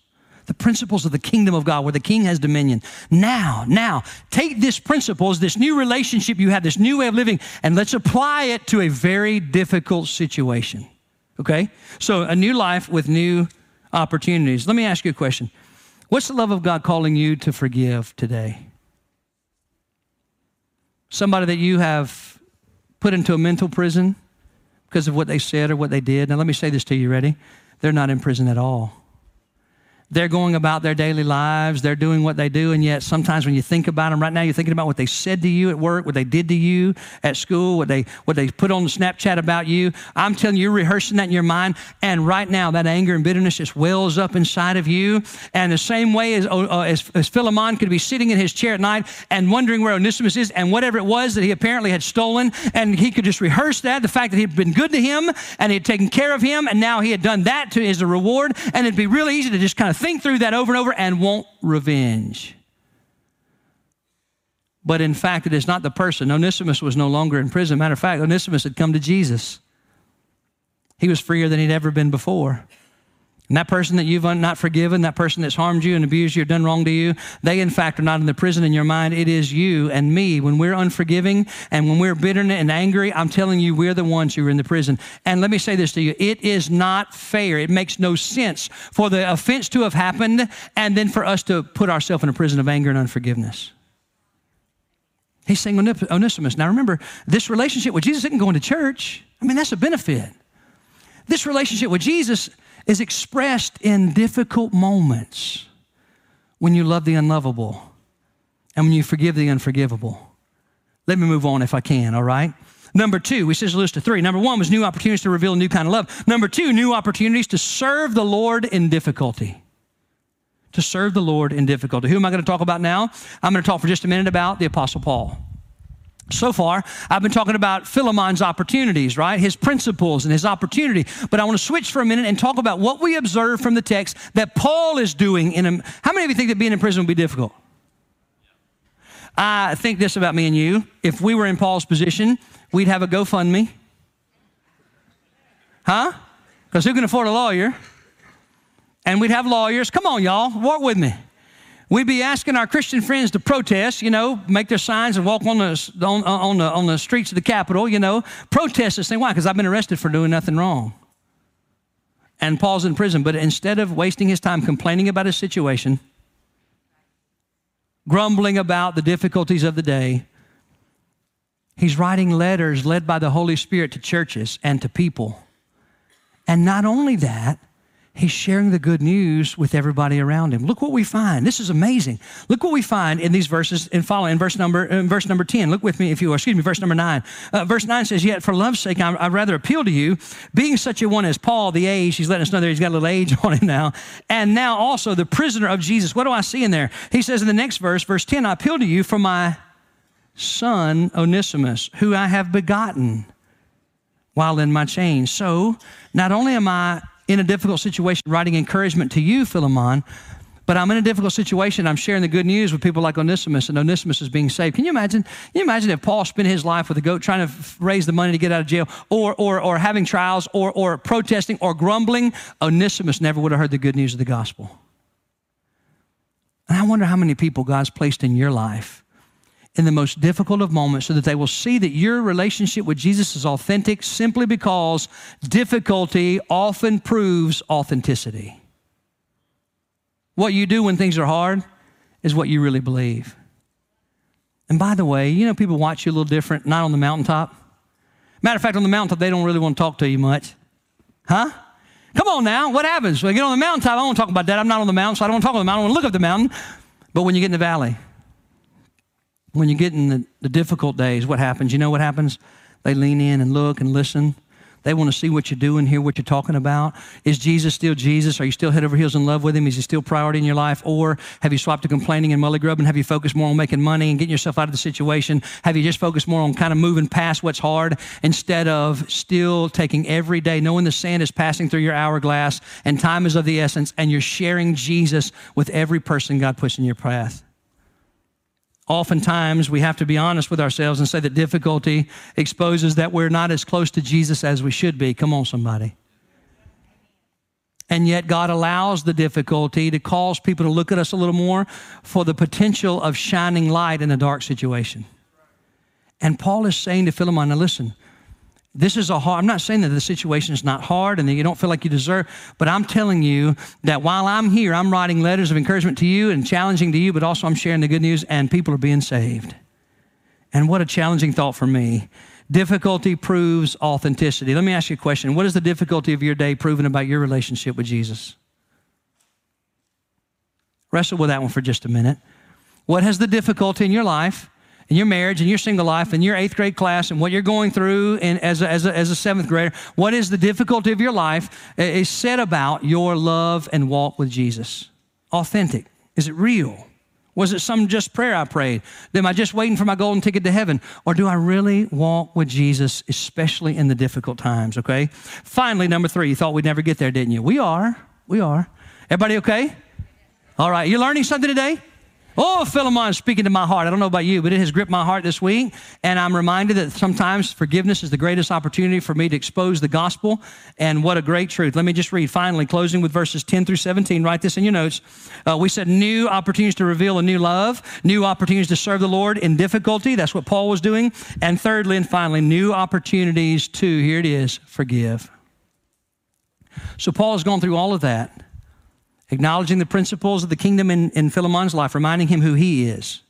the principles of the kingdom of God, where the king has dominion. Now, now, take this principles, this new relationship you have, this new way of living, and let's apply it to a very difficult situation. Okay? So, a new life with new opportunities. Let me ask you a question What's the love of God calling you to forgive today? Somebody that you have put into a mental prison because of what they said or what they did. Now, let me say this to you. Ready? They're not in prison at all. They're going about their daily lives. They're doing what they do. And yet, sometimes when you think about them right now, you're thinking about what they said to you at work, what they did to you at school, what they, what they put on the Snapchat about you. I'm telling you, you're rehearsing that in your mind. And right now, that anger and bitterness just wells up inside of you. And the same way as, uh, as, as Philemon could be sitting in his chair at night and wondering where Onesimus is and whatever it was that he apparently had stolen. And he could just rehearse that, the fact that he'd been good to him and he had taken care of him. And now he had done that to a reward. And it'd be really easy to just kind of think through that over and over and want revenge. But in fact, it is not the person. Onesimus was no longer in prison. Matter of fact, Onesimus had come to Jesus. He was freer than he'd ever been before. And that person that you've not forgiven, that person that's harmed you and abused you or done wrong to you, they in fact are not in the prison in your mind. It is you and me. When we're unforgiving and when we're bitter and angry, I'm telling you, we're the ones who are in the prison. And let me say this to you it is not fair. It makes no sense for the offense to have happened and then for us to put ourselves in a prison of anger and unforgiveness. He's saying Onesimus. Now remember, this relationship with Jesus isn't going to church. I mean, that's a benefit. This relationship with Jesus is expressed in difficult moments when you love the unlovable and when you forgive the unforgivable. Let me move on if I can, all right? Number two, we says a list of three. Number one was new opportunities to reveal a new kind of love. Number two, new opportunities to serve the Lord in difficulty. To serve the Lord in difficulty. Who am I going to talk about now? I'm going to talk for just a minute about the Apostle Paul. So far, I've been talking about Philemon's opportunities, right? His principles and his opportunity. But I want to switch for a minute and talk about what we observe from the text that Paul is doing in a. How many of you think that being in prison would be difficult? I think this about me and you. If we were in Paul's position, we'd have a GoFundMe. Huh? Because who can afford a lawyer? And we'd have lawyers. Come on, y'all, walk with me. We'd be asking our Christian friends to protest, you know, make their signs and walk on the, on, on the, on the streets of the Capitol, you know, protest this thing. Why? Because I've been arrested for doing nothing wrong. And Paul's in prison. But instead of wasting his time complaining about his situation, grumbling about the difficulties of the day, he's writing letters led by the Holy Spirit to churches and to people. And not only that, He's sharing the good news with everybody around him. Look what we find. This is amazing. Look what we find in these verses and following verse number in verse number 10. Look with me if you will. Excuse me, verse number 9. Uh, verse 9 says, Yet for love's sake, I, would rather appeal to you, being such a one as Paul, the age, he's letting us know that he's got a little age on him now, and now also the prisoner of Jesus. What do I see in there? He says in the next verse, verse 10, I appeal to you for my son Onesimus, who I have begotten while in my chains. So not only am I in a difficult situation writing encouragement to you, Philemon, but I'm in a difficult situation. I'm sharing the good news with people like Onesimus, and Onesimus is being saved. Can you imagine? Can you imagine if Paul spent his life with a goat trying to raise the money to get out of jail, or, or, or having trials, or, or protesting, or grumbling? Onesimus never would have heard the good news of the gospel. And I wonder how many people God's placed in your life in the most difficult of moments so that they will see that your relationship with Jesus is authentic simply because difficulty often proves authenticity. What you do when things are hard is what you really believe. And by the way, you know, people watch you a little different, not on the mountaintop. Matter of fact, on the mountaintop, they don't really want to talk to you much. Huh? Come on now, what happens? When I get on the mountaintop, I don't want to talk about that. I'm not on the mountain, so I don't want to talk on the mountain. I want to look up the mountain. But when you get in the valley, when you get in the, the difficult days, what happens? You know what happens? They lean in and look and listen. They want to see what you're doing, hear what you're talking about. Is Jesus still Jesus? Are you still head over heels in love with him? Is he still priority in your life? Or have you swapped to complaining and mully grubbing? Have you focused more on making money and getting yourself out of the situation? Have you just focused more on kind of moving past what's hard instead of still taking every day, knowing the sand is passing through your hourglass and time is of the essence, and you're sharing Jesus with every person God puts in your path? Oftentimes, we have to be honest with ourselves and say that difficulty exposes that we're not as close to Jesus as we should be. Come on, somebody. And yet, God allows the difficulty to cause people to look at us a little more for the potential of shining light in a dark situation. And Paul is saying to Philemon, now listen, this is a hard, I'm not saying that the situation is not hard and that you don't feel like you deserve, but I'm telling you that while I'm here, I'm writing letters of encouragement to you and challenging to you, but also I'm sharing the good news and people are being saved. And what a challenging thought for me. Difficulty proves authenticity. Let me ask you a question. What is the difficulty of your day proving about your relationship with Jesus? Wrestle with that one for just a minute. What has the difficulty in your life in your marriage and your single life and your eighth grade class and what you're going through in, as, a, as, a, as a seventh grader, what is the difficulty of your life is said about your love and walk with Jesus. Authentic. Is it real? Was it some just prayer I prayed? Am I just waiting for my golden ticket to heaven? Or do I really walk with Jesus, especially in the difficult times? Okay. Finally, number three, you thought we'd never get there, didn't you? We are. We are. Everybody okay? All right. You learning something today? Oh, Philemon speaking to my heart. I don't know about you, but it has gripped my heart this week. And I'm reminded that sometimes forgiveness is the greatest opportunity for me to expose the gospel. And what a great truth. Let me just read finally, closing with verses 10 through 17. Write this in your notes. Uh, we said new opportunities to reveal a new love, new opportunities to serve the Lord in difficulty. That's what Paul was doing. And thirdly and finally, new opportunities to, here it is, forgive. So Paul has gone through all of that acknowledging the principles of the kingdom in, in Philemon's life, reminding him who he is.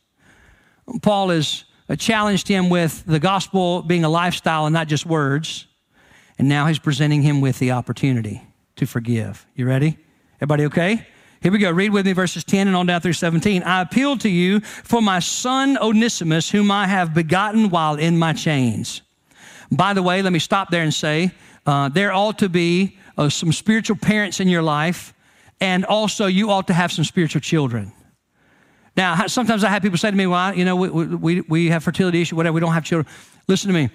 Paul has challenged him with the gospel being a lifestyle and not just words. And now he's presenting him with the opportunity to forgive. You ready? Everybody okay? Here we go. Read with me verses 10 and on down through 17. I appeal to you for my son Onesimus, whom I have begotten while in my chains. By the way, let me stop there and say uh, there ought to be uh, some spiritual parents in your life and also you ought to have some spiritual children. Now, sometimes I have people say to me, well, you know, we, we, we have fertility issue, whatever, we don't have children. Listen to me.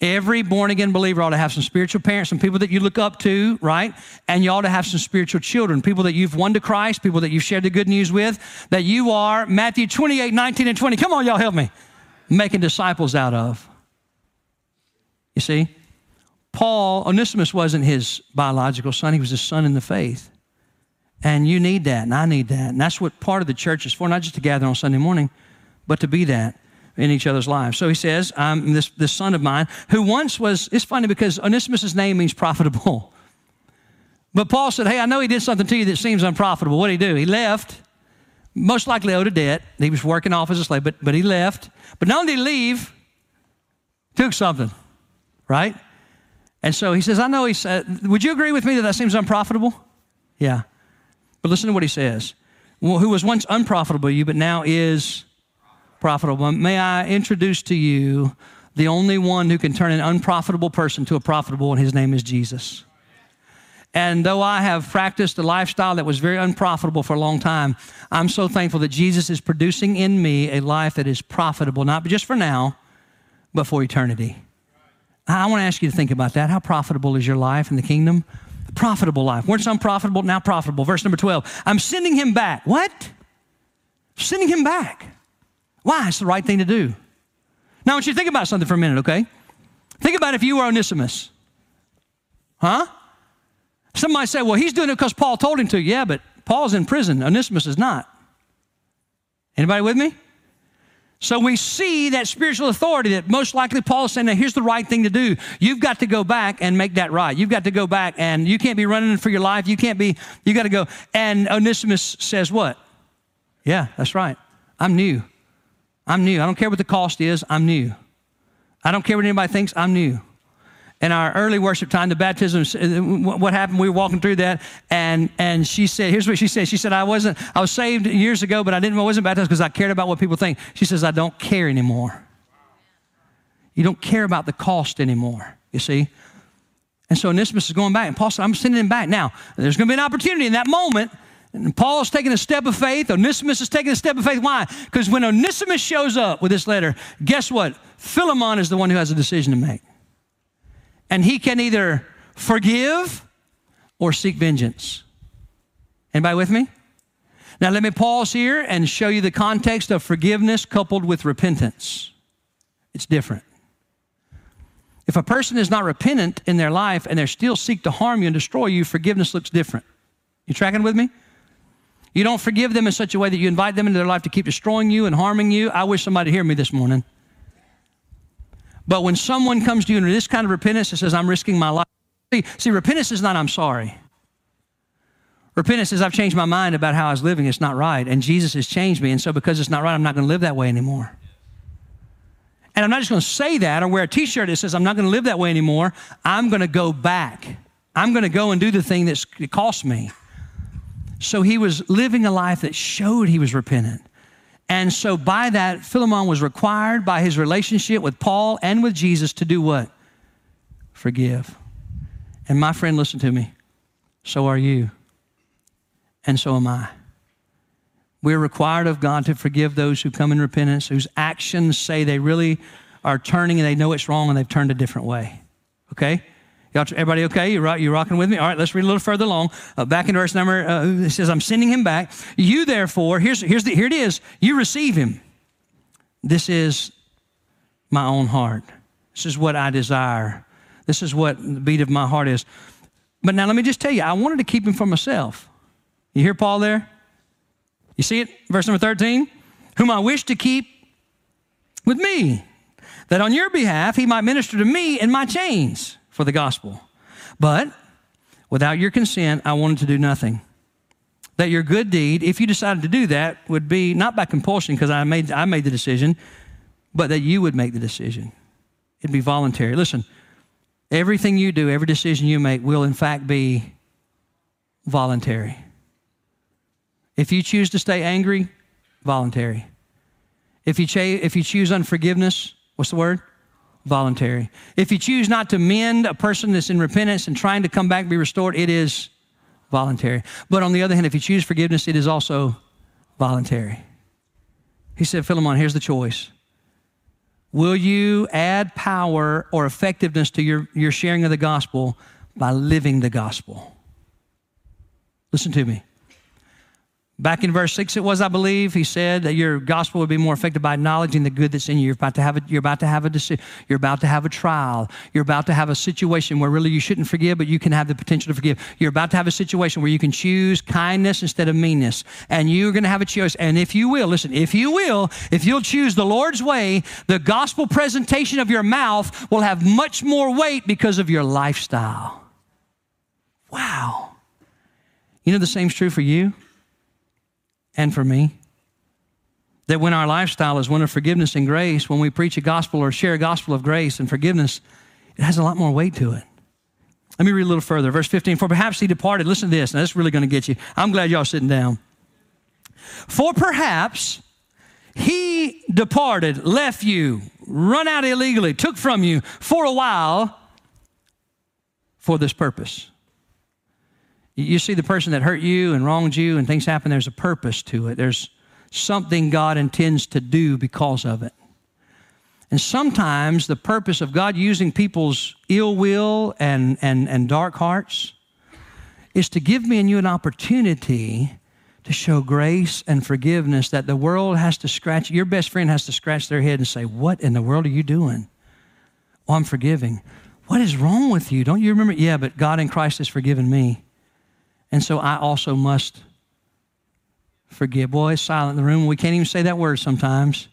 Every born again believer ought to have some spiritual parents, some people that you look up to, right? And you ought to have some spiritual children, people that you've won to Christ, people that you've shared the good news with, that you are, Matthew 28, 19, and 20. Come on, y'all, help me. Making disciples out of. You see, Paul, Onesimus wasn't his biological son, he was his son in the faith. And you need that, and I need that. And that's what part of the church is for, not just to gather on Sunday morning, but to be that in each other's lives. So he says, I'm this, this son of mine who once was, it's funny because Onesimus' name means profitable. But Paul said, Hey, I know he did something to you that seems unprofitable. What did he do? He left, most likely owed a debt. He was working off as a slave, but, but he left. But not only did he leave, took something, right? And so he says, I know he said, Would you agree with me that that seems unprofitable? Yeah. But listen to what he says. Who was once unprofitable to you, but now is profitable. May I introduce to you the only one who can turn an unprofitable person to a profitable, and his name is Jesus. And though I have practiced a lifestyle that was very unprofitable for a long time, I'm so thankful that Jesus is producing in me a life that is profitable, not just for now, but for eternity. I want to ask you to think about that. How profitable is your life in the kingdom? Profitable life. Once unprofitable, now profitable. Verse number 12. I'm sending him back. What? Sending him back. Why? It's the right thing to do. Now, I want you to think about something for a minute, okay? Think about if you were Onesimus. Huh? Some might say, well, he's doing it because Paul told him to. Yeah, but Paul's in prison. Onesimus is not. Anybody with me? So we see that spiritual authority that most likely Paul is saying, now here's the right thing to do. You've got to go back and make that right. You've got to go back and you can't be running for your life. You can't be, you got to go. And Onesimus says, what? Yeah, that's right. I'm new. I'm new. I don't care what the cost is. I'm new. I don't care what anybody thinks. I'm new in our early worship time, the baptism, uh, what happened, we were walking through that, and, and she said, here's what she said. She said, I wasn't, I was saved years ago, but I didn't, I wasn't baptized because I cared about what people think. She says, I don't care anymore. You don't care about the cost anymore, you see? And so Onesimus is going back, and Paul said, I'm sending him back. Now, there's going to be an opportunity in that moment, and Paul's taking a step of faith. Onesimus is taking a step of faith. Why? Because when Onesimus shows up with this letter, guess what? Philemon is the one who has a decision to make and he can either forgive or seek vengeance. Anybody with me? Now, let me pause here and show you the context of forgiveness coupled with repentance. It's different. If a person is not repentant in their life and they still seek to harm you and destroy you, forgiveness looks different. You tracking with me? You don't forgive them in such a way that you invite them into their life to keep destroying you and harming you. I wish somebody hear me this morning. But when someone comes to you in this kind of repentance and says, I'm risking my life, see, see, repentance is not, I'm sorry. Repentance is, I've changed my mind about how I was living. It's not right. And Jesus has changed me. And so, because it's not right, I'm not going to live that way anymore. And I'm not just going to say that or wear a t shirt that says, I'm not going to live that way anymore. I'm going to go back. I'm going to go and do the thing that cost me. So he was living a life that showed he was repentant. And so, by that, Philemon was required by his relationship with Paul and with Jesus to do what? Forgive. And my friend, listen to me. So are you. And so am I. We're required of God to forgive those who come in repentance, whose actions say they really are turning and they know it's wrong and they've turned a different way. Okay? Y'all, everybody okay? You, you rocking with me? All right, let's read a little further along. Uh, back in verse number, uh, it says, I'm sending him back. You therefore, here's, here's the, here it is. You receive him. This is my own heart. This is what I desire. This is what the beat of my heart is. But now let me just tell you, I wanted to keep him for myself. You hear Paul there? You see it? Verse number 13. Whom I wish to keep with me, that on your behalf he might minister to me in my chains for the gospel. But without your consent, I wanted to do nothing. That your good deed, if you decided to do that, would be not by compulsion, because I made, I made the decision, but that you would make the decision. It'd be voluntary. Listen, everything you do, every decision you make will, in fact, be voluntary. If you choose to stay angry, voluntary. If you, cha- if you choose unforgiveness, what's the word? Voluntary. If you choose not to mend a person that's in repentance and trying to come back and be restored, it is voluntary. But on the other hand, if you choose forgiveness, it is also voluntary. He said, Philemon, here's the choice. Will you add power or effectiveness to your, your sharing of the gospel by living the gospel? Listen to me. Back in verse 6, it was, I believe, he said that your gospel would be more effective by acknowledging the good that's in you. You're about to have a, you're about to have a decision. You're about to have a trial. You're about to have a situation where really you shouldn't forgive, but you can have the potential to forgive. You're about to have a situation where you can choose kindness instead of meanness. And you're going to have a choice. And if you will, listen, if you will, if you'll choose the Lord's way, the gospel presentation of your mouth will have much more weight because of your lifestyle. Wow. You know the same's true for you? And for me. That when our lifestyle is one of forgiveness and grace, when we preach a gospel or share a gospel of grace and forgiveness, it has a lot more weight to it. Let me read a little further. Verse 15, for perhaps he departed. Listen to this. Now, this is really going to get you. I'm glad y'all sitting down. For perhaps he departed, left you, run out illegally, took from you for a while for this purpose you see the person that hurt you and wronged you and things happen, there's a purpose to it. There's something God intends to do because of it. And sometimes the purpose of God using people's ill will and, and, and dark hearts is to give me and you an opportunity to show grace and forgiveness that the world has to scratch, your best friend has to scratch their head and say, What in the world are you doing? Oh, I'm forgiving. What is wrong with you? Don't you remember? Yeah, but God in Christ has forgiven me. And so I also must forgive. Boy, it's silent in the room. We can't even say that word sometimes.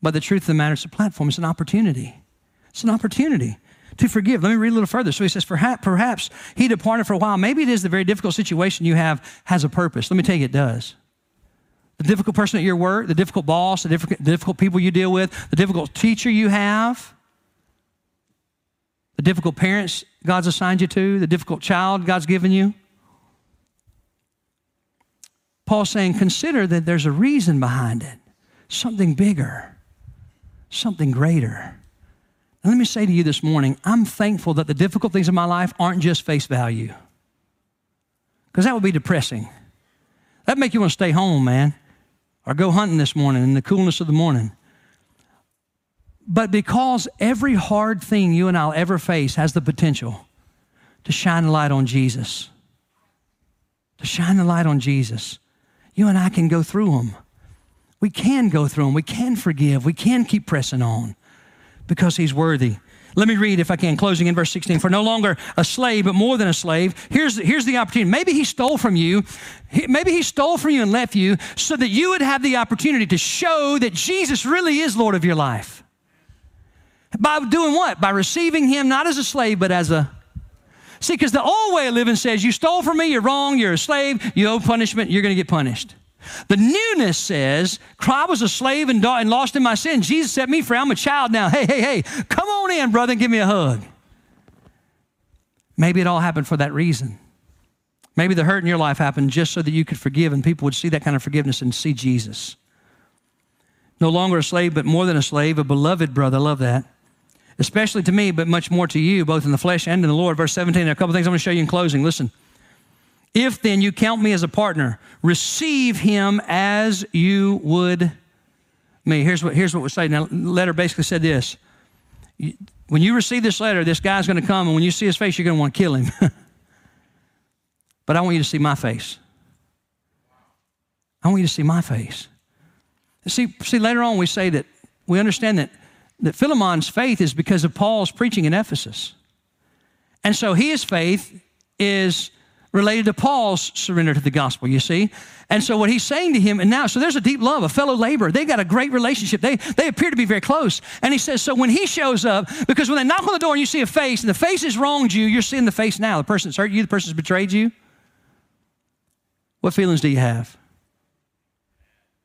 But the truth of the matter, is, a platform, it's an opportunity. It's an opportunity to forgive. Let me read a little further. So he says, perhaps he departed for a while. Maybe it is the very difficult situation you have has a purpose. Let me tell you, it does. The difficult person at your work, the difficult boss, the difficult, difficult people you deal with, the difficult teacher you have, the difficult parents God's assigned you to, the difficult child God's given you. Paul's saying, consider that there's a reason behind it, something bigger, something greater. And let me say to you this morning, I'm thankful that the difficult things in my life aren't just face value. Because that would be depressing. That'd make you want to stay home, man, or go hunting this morning in the coolness of the morning. But because every hard thing you and I'll ever face has the potential to shine a light on Jesus, to shine a light on Jesus, you and I can go through them. We can go through them. We can forgive. We can keep pressing on because he's worthy. Let me read, if I can, closing in verse 16. For no longer a slave, but more than a slave. Here's, here's the opportunity. Maybe he stole from you. Maybe he stole from you and left you so that you would have the opportunity to show that Jesus really is Lord of your life. By doing what? By receiving him not as a slave, but as a. See, because the old way of living says, you stole from me, you're wrong, you're a slave, you owe punishment, you're going to get punished. The newness says, I was a slave and, and lost in my sin. Jesus set me free. I'm a child now. Hey, hey, hey, come on in, brother, and give me a hug. Maybe it all happened for that reason. Maybe the hurt in your life happened just so that you could forgive and people would see that kind of forgiveness and see Jesus. No longer a slave, but more than a slave, a beloved brother. I love that. Especially to me, but much more to you, both in the flesh and in the Lord. Verse 17, there are a couple things I'm going to show you in closing. Listen. If then you count me as a partner, receive him as you would me. Here's what, here's what we say. Now, the letter basically said this. When you receive this letter, this guy's going to come, and when you see his face, you're going to want to kill him. but I want you to see my face. I want you to see my face. See, see, later on we say that we understand that, that Philemon's faith is because of Paul's preaching in Ephesus. And so his faith is related to Paul's surrender to the gospel, you see? And so what he's saying to him, and now, so there's a deep love, a fellow laborer. They got a great relationship. They, they appear to be very close. And he says, so when he shows up, because when they knock on the door and you see a face, and the face has wronged you, you're seeing the face now. The person person's hurt you, the person person's betrayed you. What feelings do you have?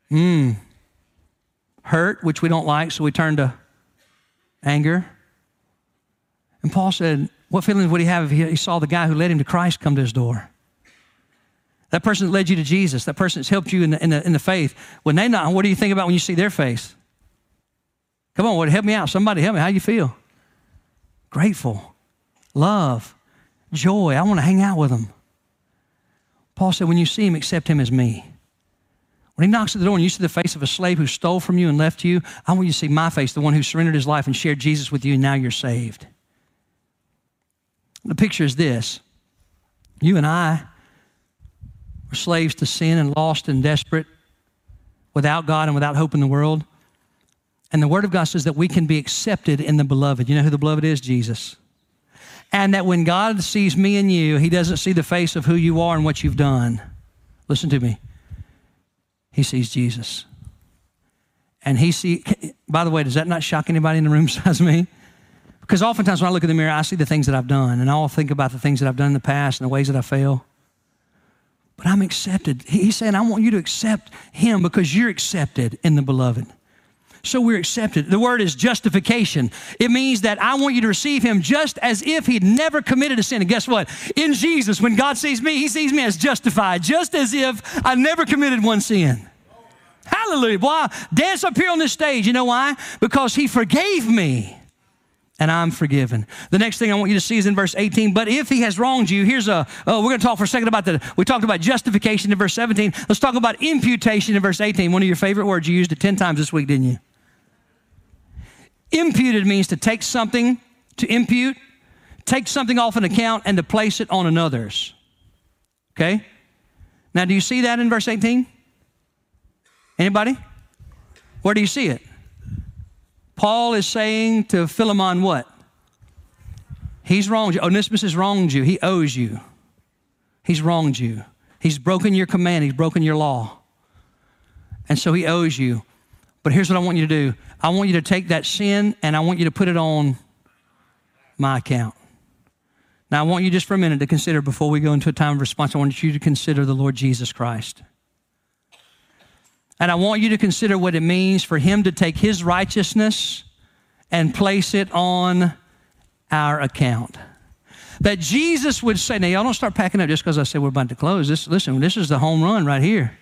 Hmm. Hurt, which we don't like, so we turn to anger. And Paul said, what feelings would he have if he saw the guy who led him to Christ come to his door? That person that led you to Jesus, that person that's helped you in the, in the, in the faith, when they not, what do you think about when you see their face? Come on, what, help me out. Somebody help me. How you feel? Grateful, love, joy. I want to hang out with them. Paul said, when you see him, accept him as me. When he knocks at the door and you see the face of a slave who stole from you and left you, I want you to see my face, the one who surrendered his life and shared Jesus with you, and now you're saved. The picture is this you and I were slaves to sin and lost and desperate without God and without hope in the world. And the Word of God says that we can be accepted in the beloved. You know who the beloved is? Jesus. And that when God sees me and you, He doesn't see the face of who you are and what you've done. Listen to me. He sees Jesus. And He see. By the way, does that not shock anybody in the room besides me? Because oftentimes when I look in the mirror, I see the things that I've done, and I'll think about the things that I've done in the past and the ways that I fail. But I'm accepted. He's saying, I want you to accept Him because you're accepted in the beloved. So we're accepted. The word is justification. It means that I want you to receive Him just as if He'd never committed a sin. And guess what? In Jesus, when God sees me, He sees me as justified, just as if I never committed one sin. Hallelujah. Boy, dance up here on this stage. You know why? Because He forgave me and I'm forgiven. The next thing I want you to see is in verse 18. But if he has wronged you, here's a, oh, we're going to talk for a second about the, we talked about justification in verse 17. Let's talk about imputation in verse 18. One of your favorite words. You used it 10 times this week, didn't you? Imputed means to take something, to impute, take something off an account and to place it on another's. Okay? Now, do you see that in verse 18? Anybody? Where do you see it? Paul is saying to Philemon what? He's wronged you. Onesimus has wronged you. He owes you. He's wronged you. He's broken your command, he's broken your law. And so he owes you. But here's what I want you to do I want you to take that sin and I want you to put it on my account. Now, I want you just for a minute to consider before we go into a time of response, I want you to consider the Lord Jesus Christ. And I want you to consider what it means for him to take his righteousness and place it on our account. That Jesus would say, now y'all don't start packing up just because I said we're about to close. This, listen, this is the home run right here.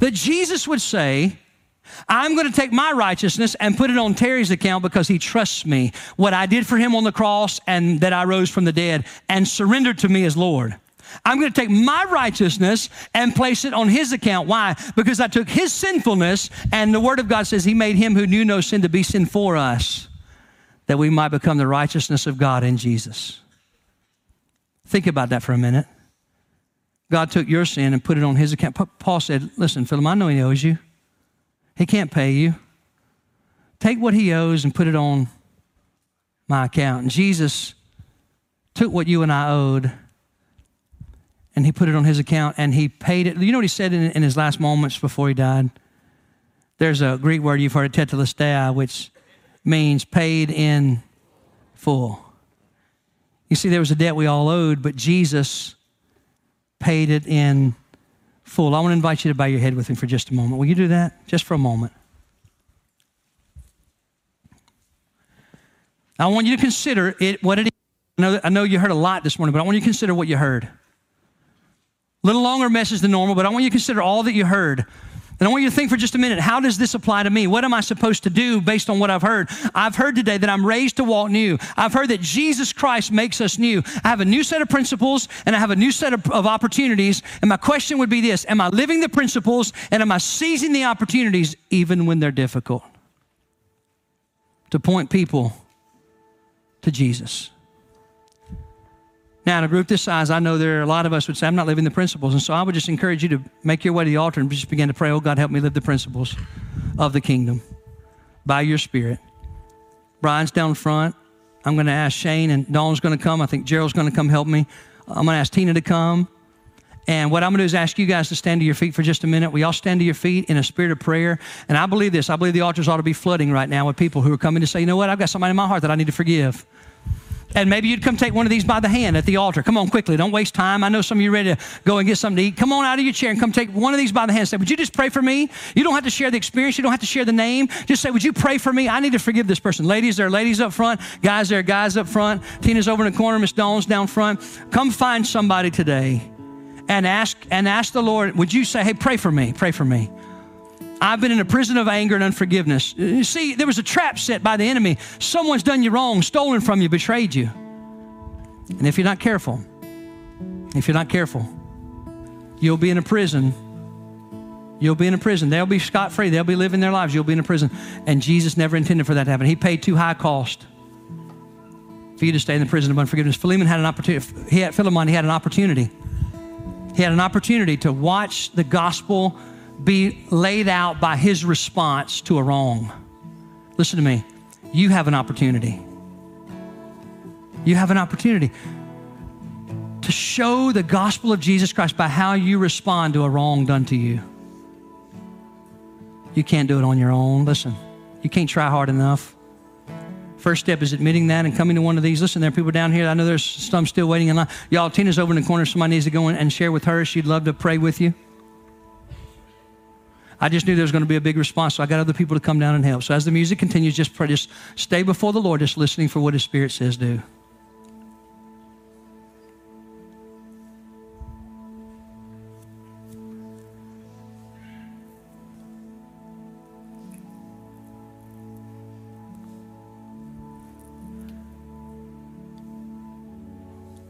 That Jesus would say, I'm going to take my righteousness and put it on Terry's account because he trusts me, what I did for him on the cross and that I rose from the dead and surrendered to me as Lord. I'm going to take my righteousness and place it on his account. Why? Because I took his sinfulness, and the Word of God says he made him who knew no sin to be sin for us, that we might become the righteousness of God in Jesus. Think about that for a minute. God took your sin and put it on his account. Paul said, Listen, Philip, I know he owes you. He can't pay you. Take what he owes and put it on my account. And Jesus took what you and I owed and he put it on his account and he paid it. You know what he said in, in his last moments before he died? There's a Greek word you've heard, tetelestai, which means paid in full. You see, there was a debt we all owed, but Jesus paid it in full. I want to invite you to bow your head with me for just a moment. Will you do that? Just for a moment. I want you to consider it what it is. I know, I know you heard a lot this morning, but I want you to consider what you heard. A little longer message than normal, but I want you to consider all that you heard. And I want you to think for just a minute how does this apply to me? What am I supposed to do based on what I've heard? I've heard today that I'm raised to walk new. I've heard that Jesus Christ makes us new. I have a new set of principles and I have a new set of, of opportunities. And my question would be this Am I living the principles and am I seizing the opportunities even when they're difficult? To point people to Jesus. Now, in a group this size, I know there are a lot of us would say, I'm not living the principles. And so I would just encourage you to make your way to the altar and just begin to pray, oh God, help me live the principles of the kingdom by your spirit. Brian's down front. I'm going to ask Shane, and Dawn's going to come. I think Gerald's going to come help me. I'm going to ask Tina to come. And what I'm going to do is ask you guys to stand to your feet for just a minute. We all stand to your feet in a spirit of prayer. And I believe this. I believe the altars ought to be flooding right now with people who are coming to say, you know what? I've got somebody in my heart that I need to forgive. And maybe you'd come take one of these by the hand at the altar. Come on, quickly. Don't waste time. I know some of you are ready to go and get something to eat. Come on out of your chair and come take one of these by the hand. Say, Would you just pray for me? You don't have to share the experience. You don't have to share the name. Just say, Would you pray for me? I need to forgive this person. Ladies, there are ladies up front. Guys, there are guys up front. Tina's over in the corner. Miss Dawn's down front. Come find somebody today and ask and ask the Lord, would you say, Hey, pray for me? Pray for me. I've been in a prison of anger and unforgiveness. You see, there was a trap set by the enemy. Someone's done you wrong, stolen from you, betrayed you. And if you're not careful, if you're not careful, you'll be in a prison. You'll be in a prison. They'll be scot free. They'll be living their lives. You'll be in a prison. And Jesus never intended for that to happen. He paid too high a cost for you to stay in the prison of unforgiveness. Philemon had an opportunity. He had Philemon. He had an opportunity. He had an opportunity to watch the gospel be laid out by his response to a wrong. Listen to me. You have an opportunity. You have an opportunity to show the gospel of Jesus Christ by how you respond to a wrong done to you. You can't do it on your own. Listen, you can't try hard enough. First step is admitting that and coming to one of these. Listen, there are people down here. I know there's some still waiting in line. Y'all, Tina's over in the corner. Somebody needs to go in and share with her. She'd love to pray with you. I just knew there was going to be a big response, so I got other people to come down and help. So as the music continues, just pray, just stay before the Lord, just listening for what His Spirit says do.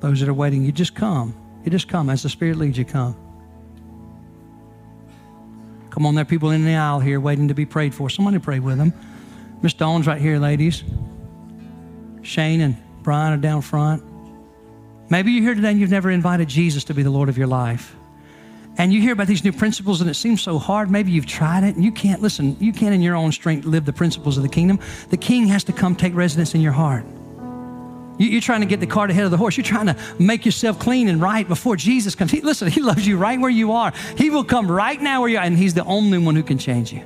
Those that are waiting, you just come. You just come as the Spirit leads you, come. Come on, there are people in the aisle here waiting to be prayed for. Somebody pray with them. Miss Dawn's right here, ladies. Shane and Brian are down front. Maybe you're here today and you've never invited Jesus to be the Lord of your life. And you hear about these new principles and it seems so hard. Maybe you've tried it and you can't, listen, you can't in your own strength live the principles of the kingdom. The king has to come take residence in your heart. You- are trying to get the cart ahead of the horse. You're trying to make yourself clean and right before Jesus comes. He, listen, He loves you right where you are. He will come right now where you are, and He's the only one who can change you.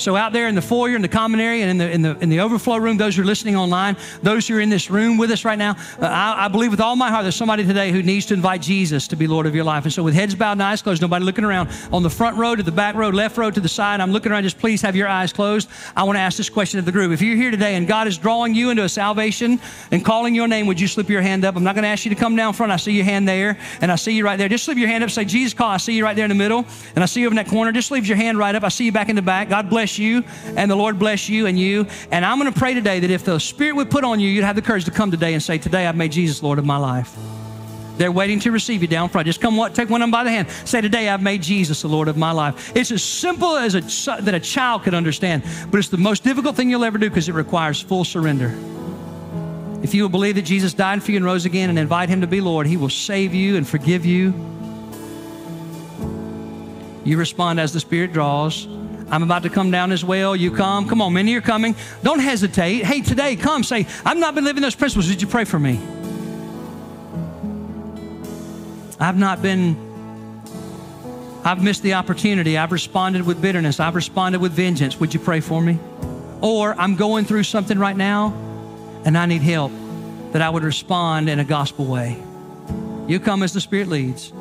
So out there in the foyer, in the common area, and in the, in the, in the overflow room, those who are listening online, those who are in this room with us right now, uh, I, I, believe with all my heart there's somebody today who needs to invite Jesus to be Lord of your life. And so with heads bowed and eyes closed, nobody looking around, on the front row to the back row, left row to the side, I'm looking around, just please have your eyes closed. I want to ask this question of the group. If you're here today and God is drawing you into a salvation and calling your name, would you slip your hand up? I'm not going to ask you to come down front. I see your hand there, and I see you right there. Just slip your hand up, say, Jesus call. I see you right there in the middle, and I see you over in that corner. Just leave your hand right up. I see you back in the back. God bless you. And the Lord bless you and you. And I'm going to pray today that if the Spirit would put on you, you'd have the courage to come today and say, Today I've made Jesus Lord of my life. They're waiting to receive you down front. Just come, what, take one of them by the hand. Say, Today I've made Jesus the Lord of my life. It's as simple as a, that a child could understand, but it's the most difficult thing you'll ever do because it requires full surrender. If you will believe that Jesus died for you and rose again and invite Him to be Lord, He will save you and forgive you. You respond as the Spirit draws. I'm about to come down as well. You come. Come on, many are coming. Don't hesitate. Hey, today, come. Say, I've not been living those principles. Did you pray for me? I've not been, I've missed the opportunity. I've responded with bitterness. I've responded with vengeance. Would you pray for me? Or I'm going through something right now and I need help, that I would respond in a gospel way. You come as the Spirit leads.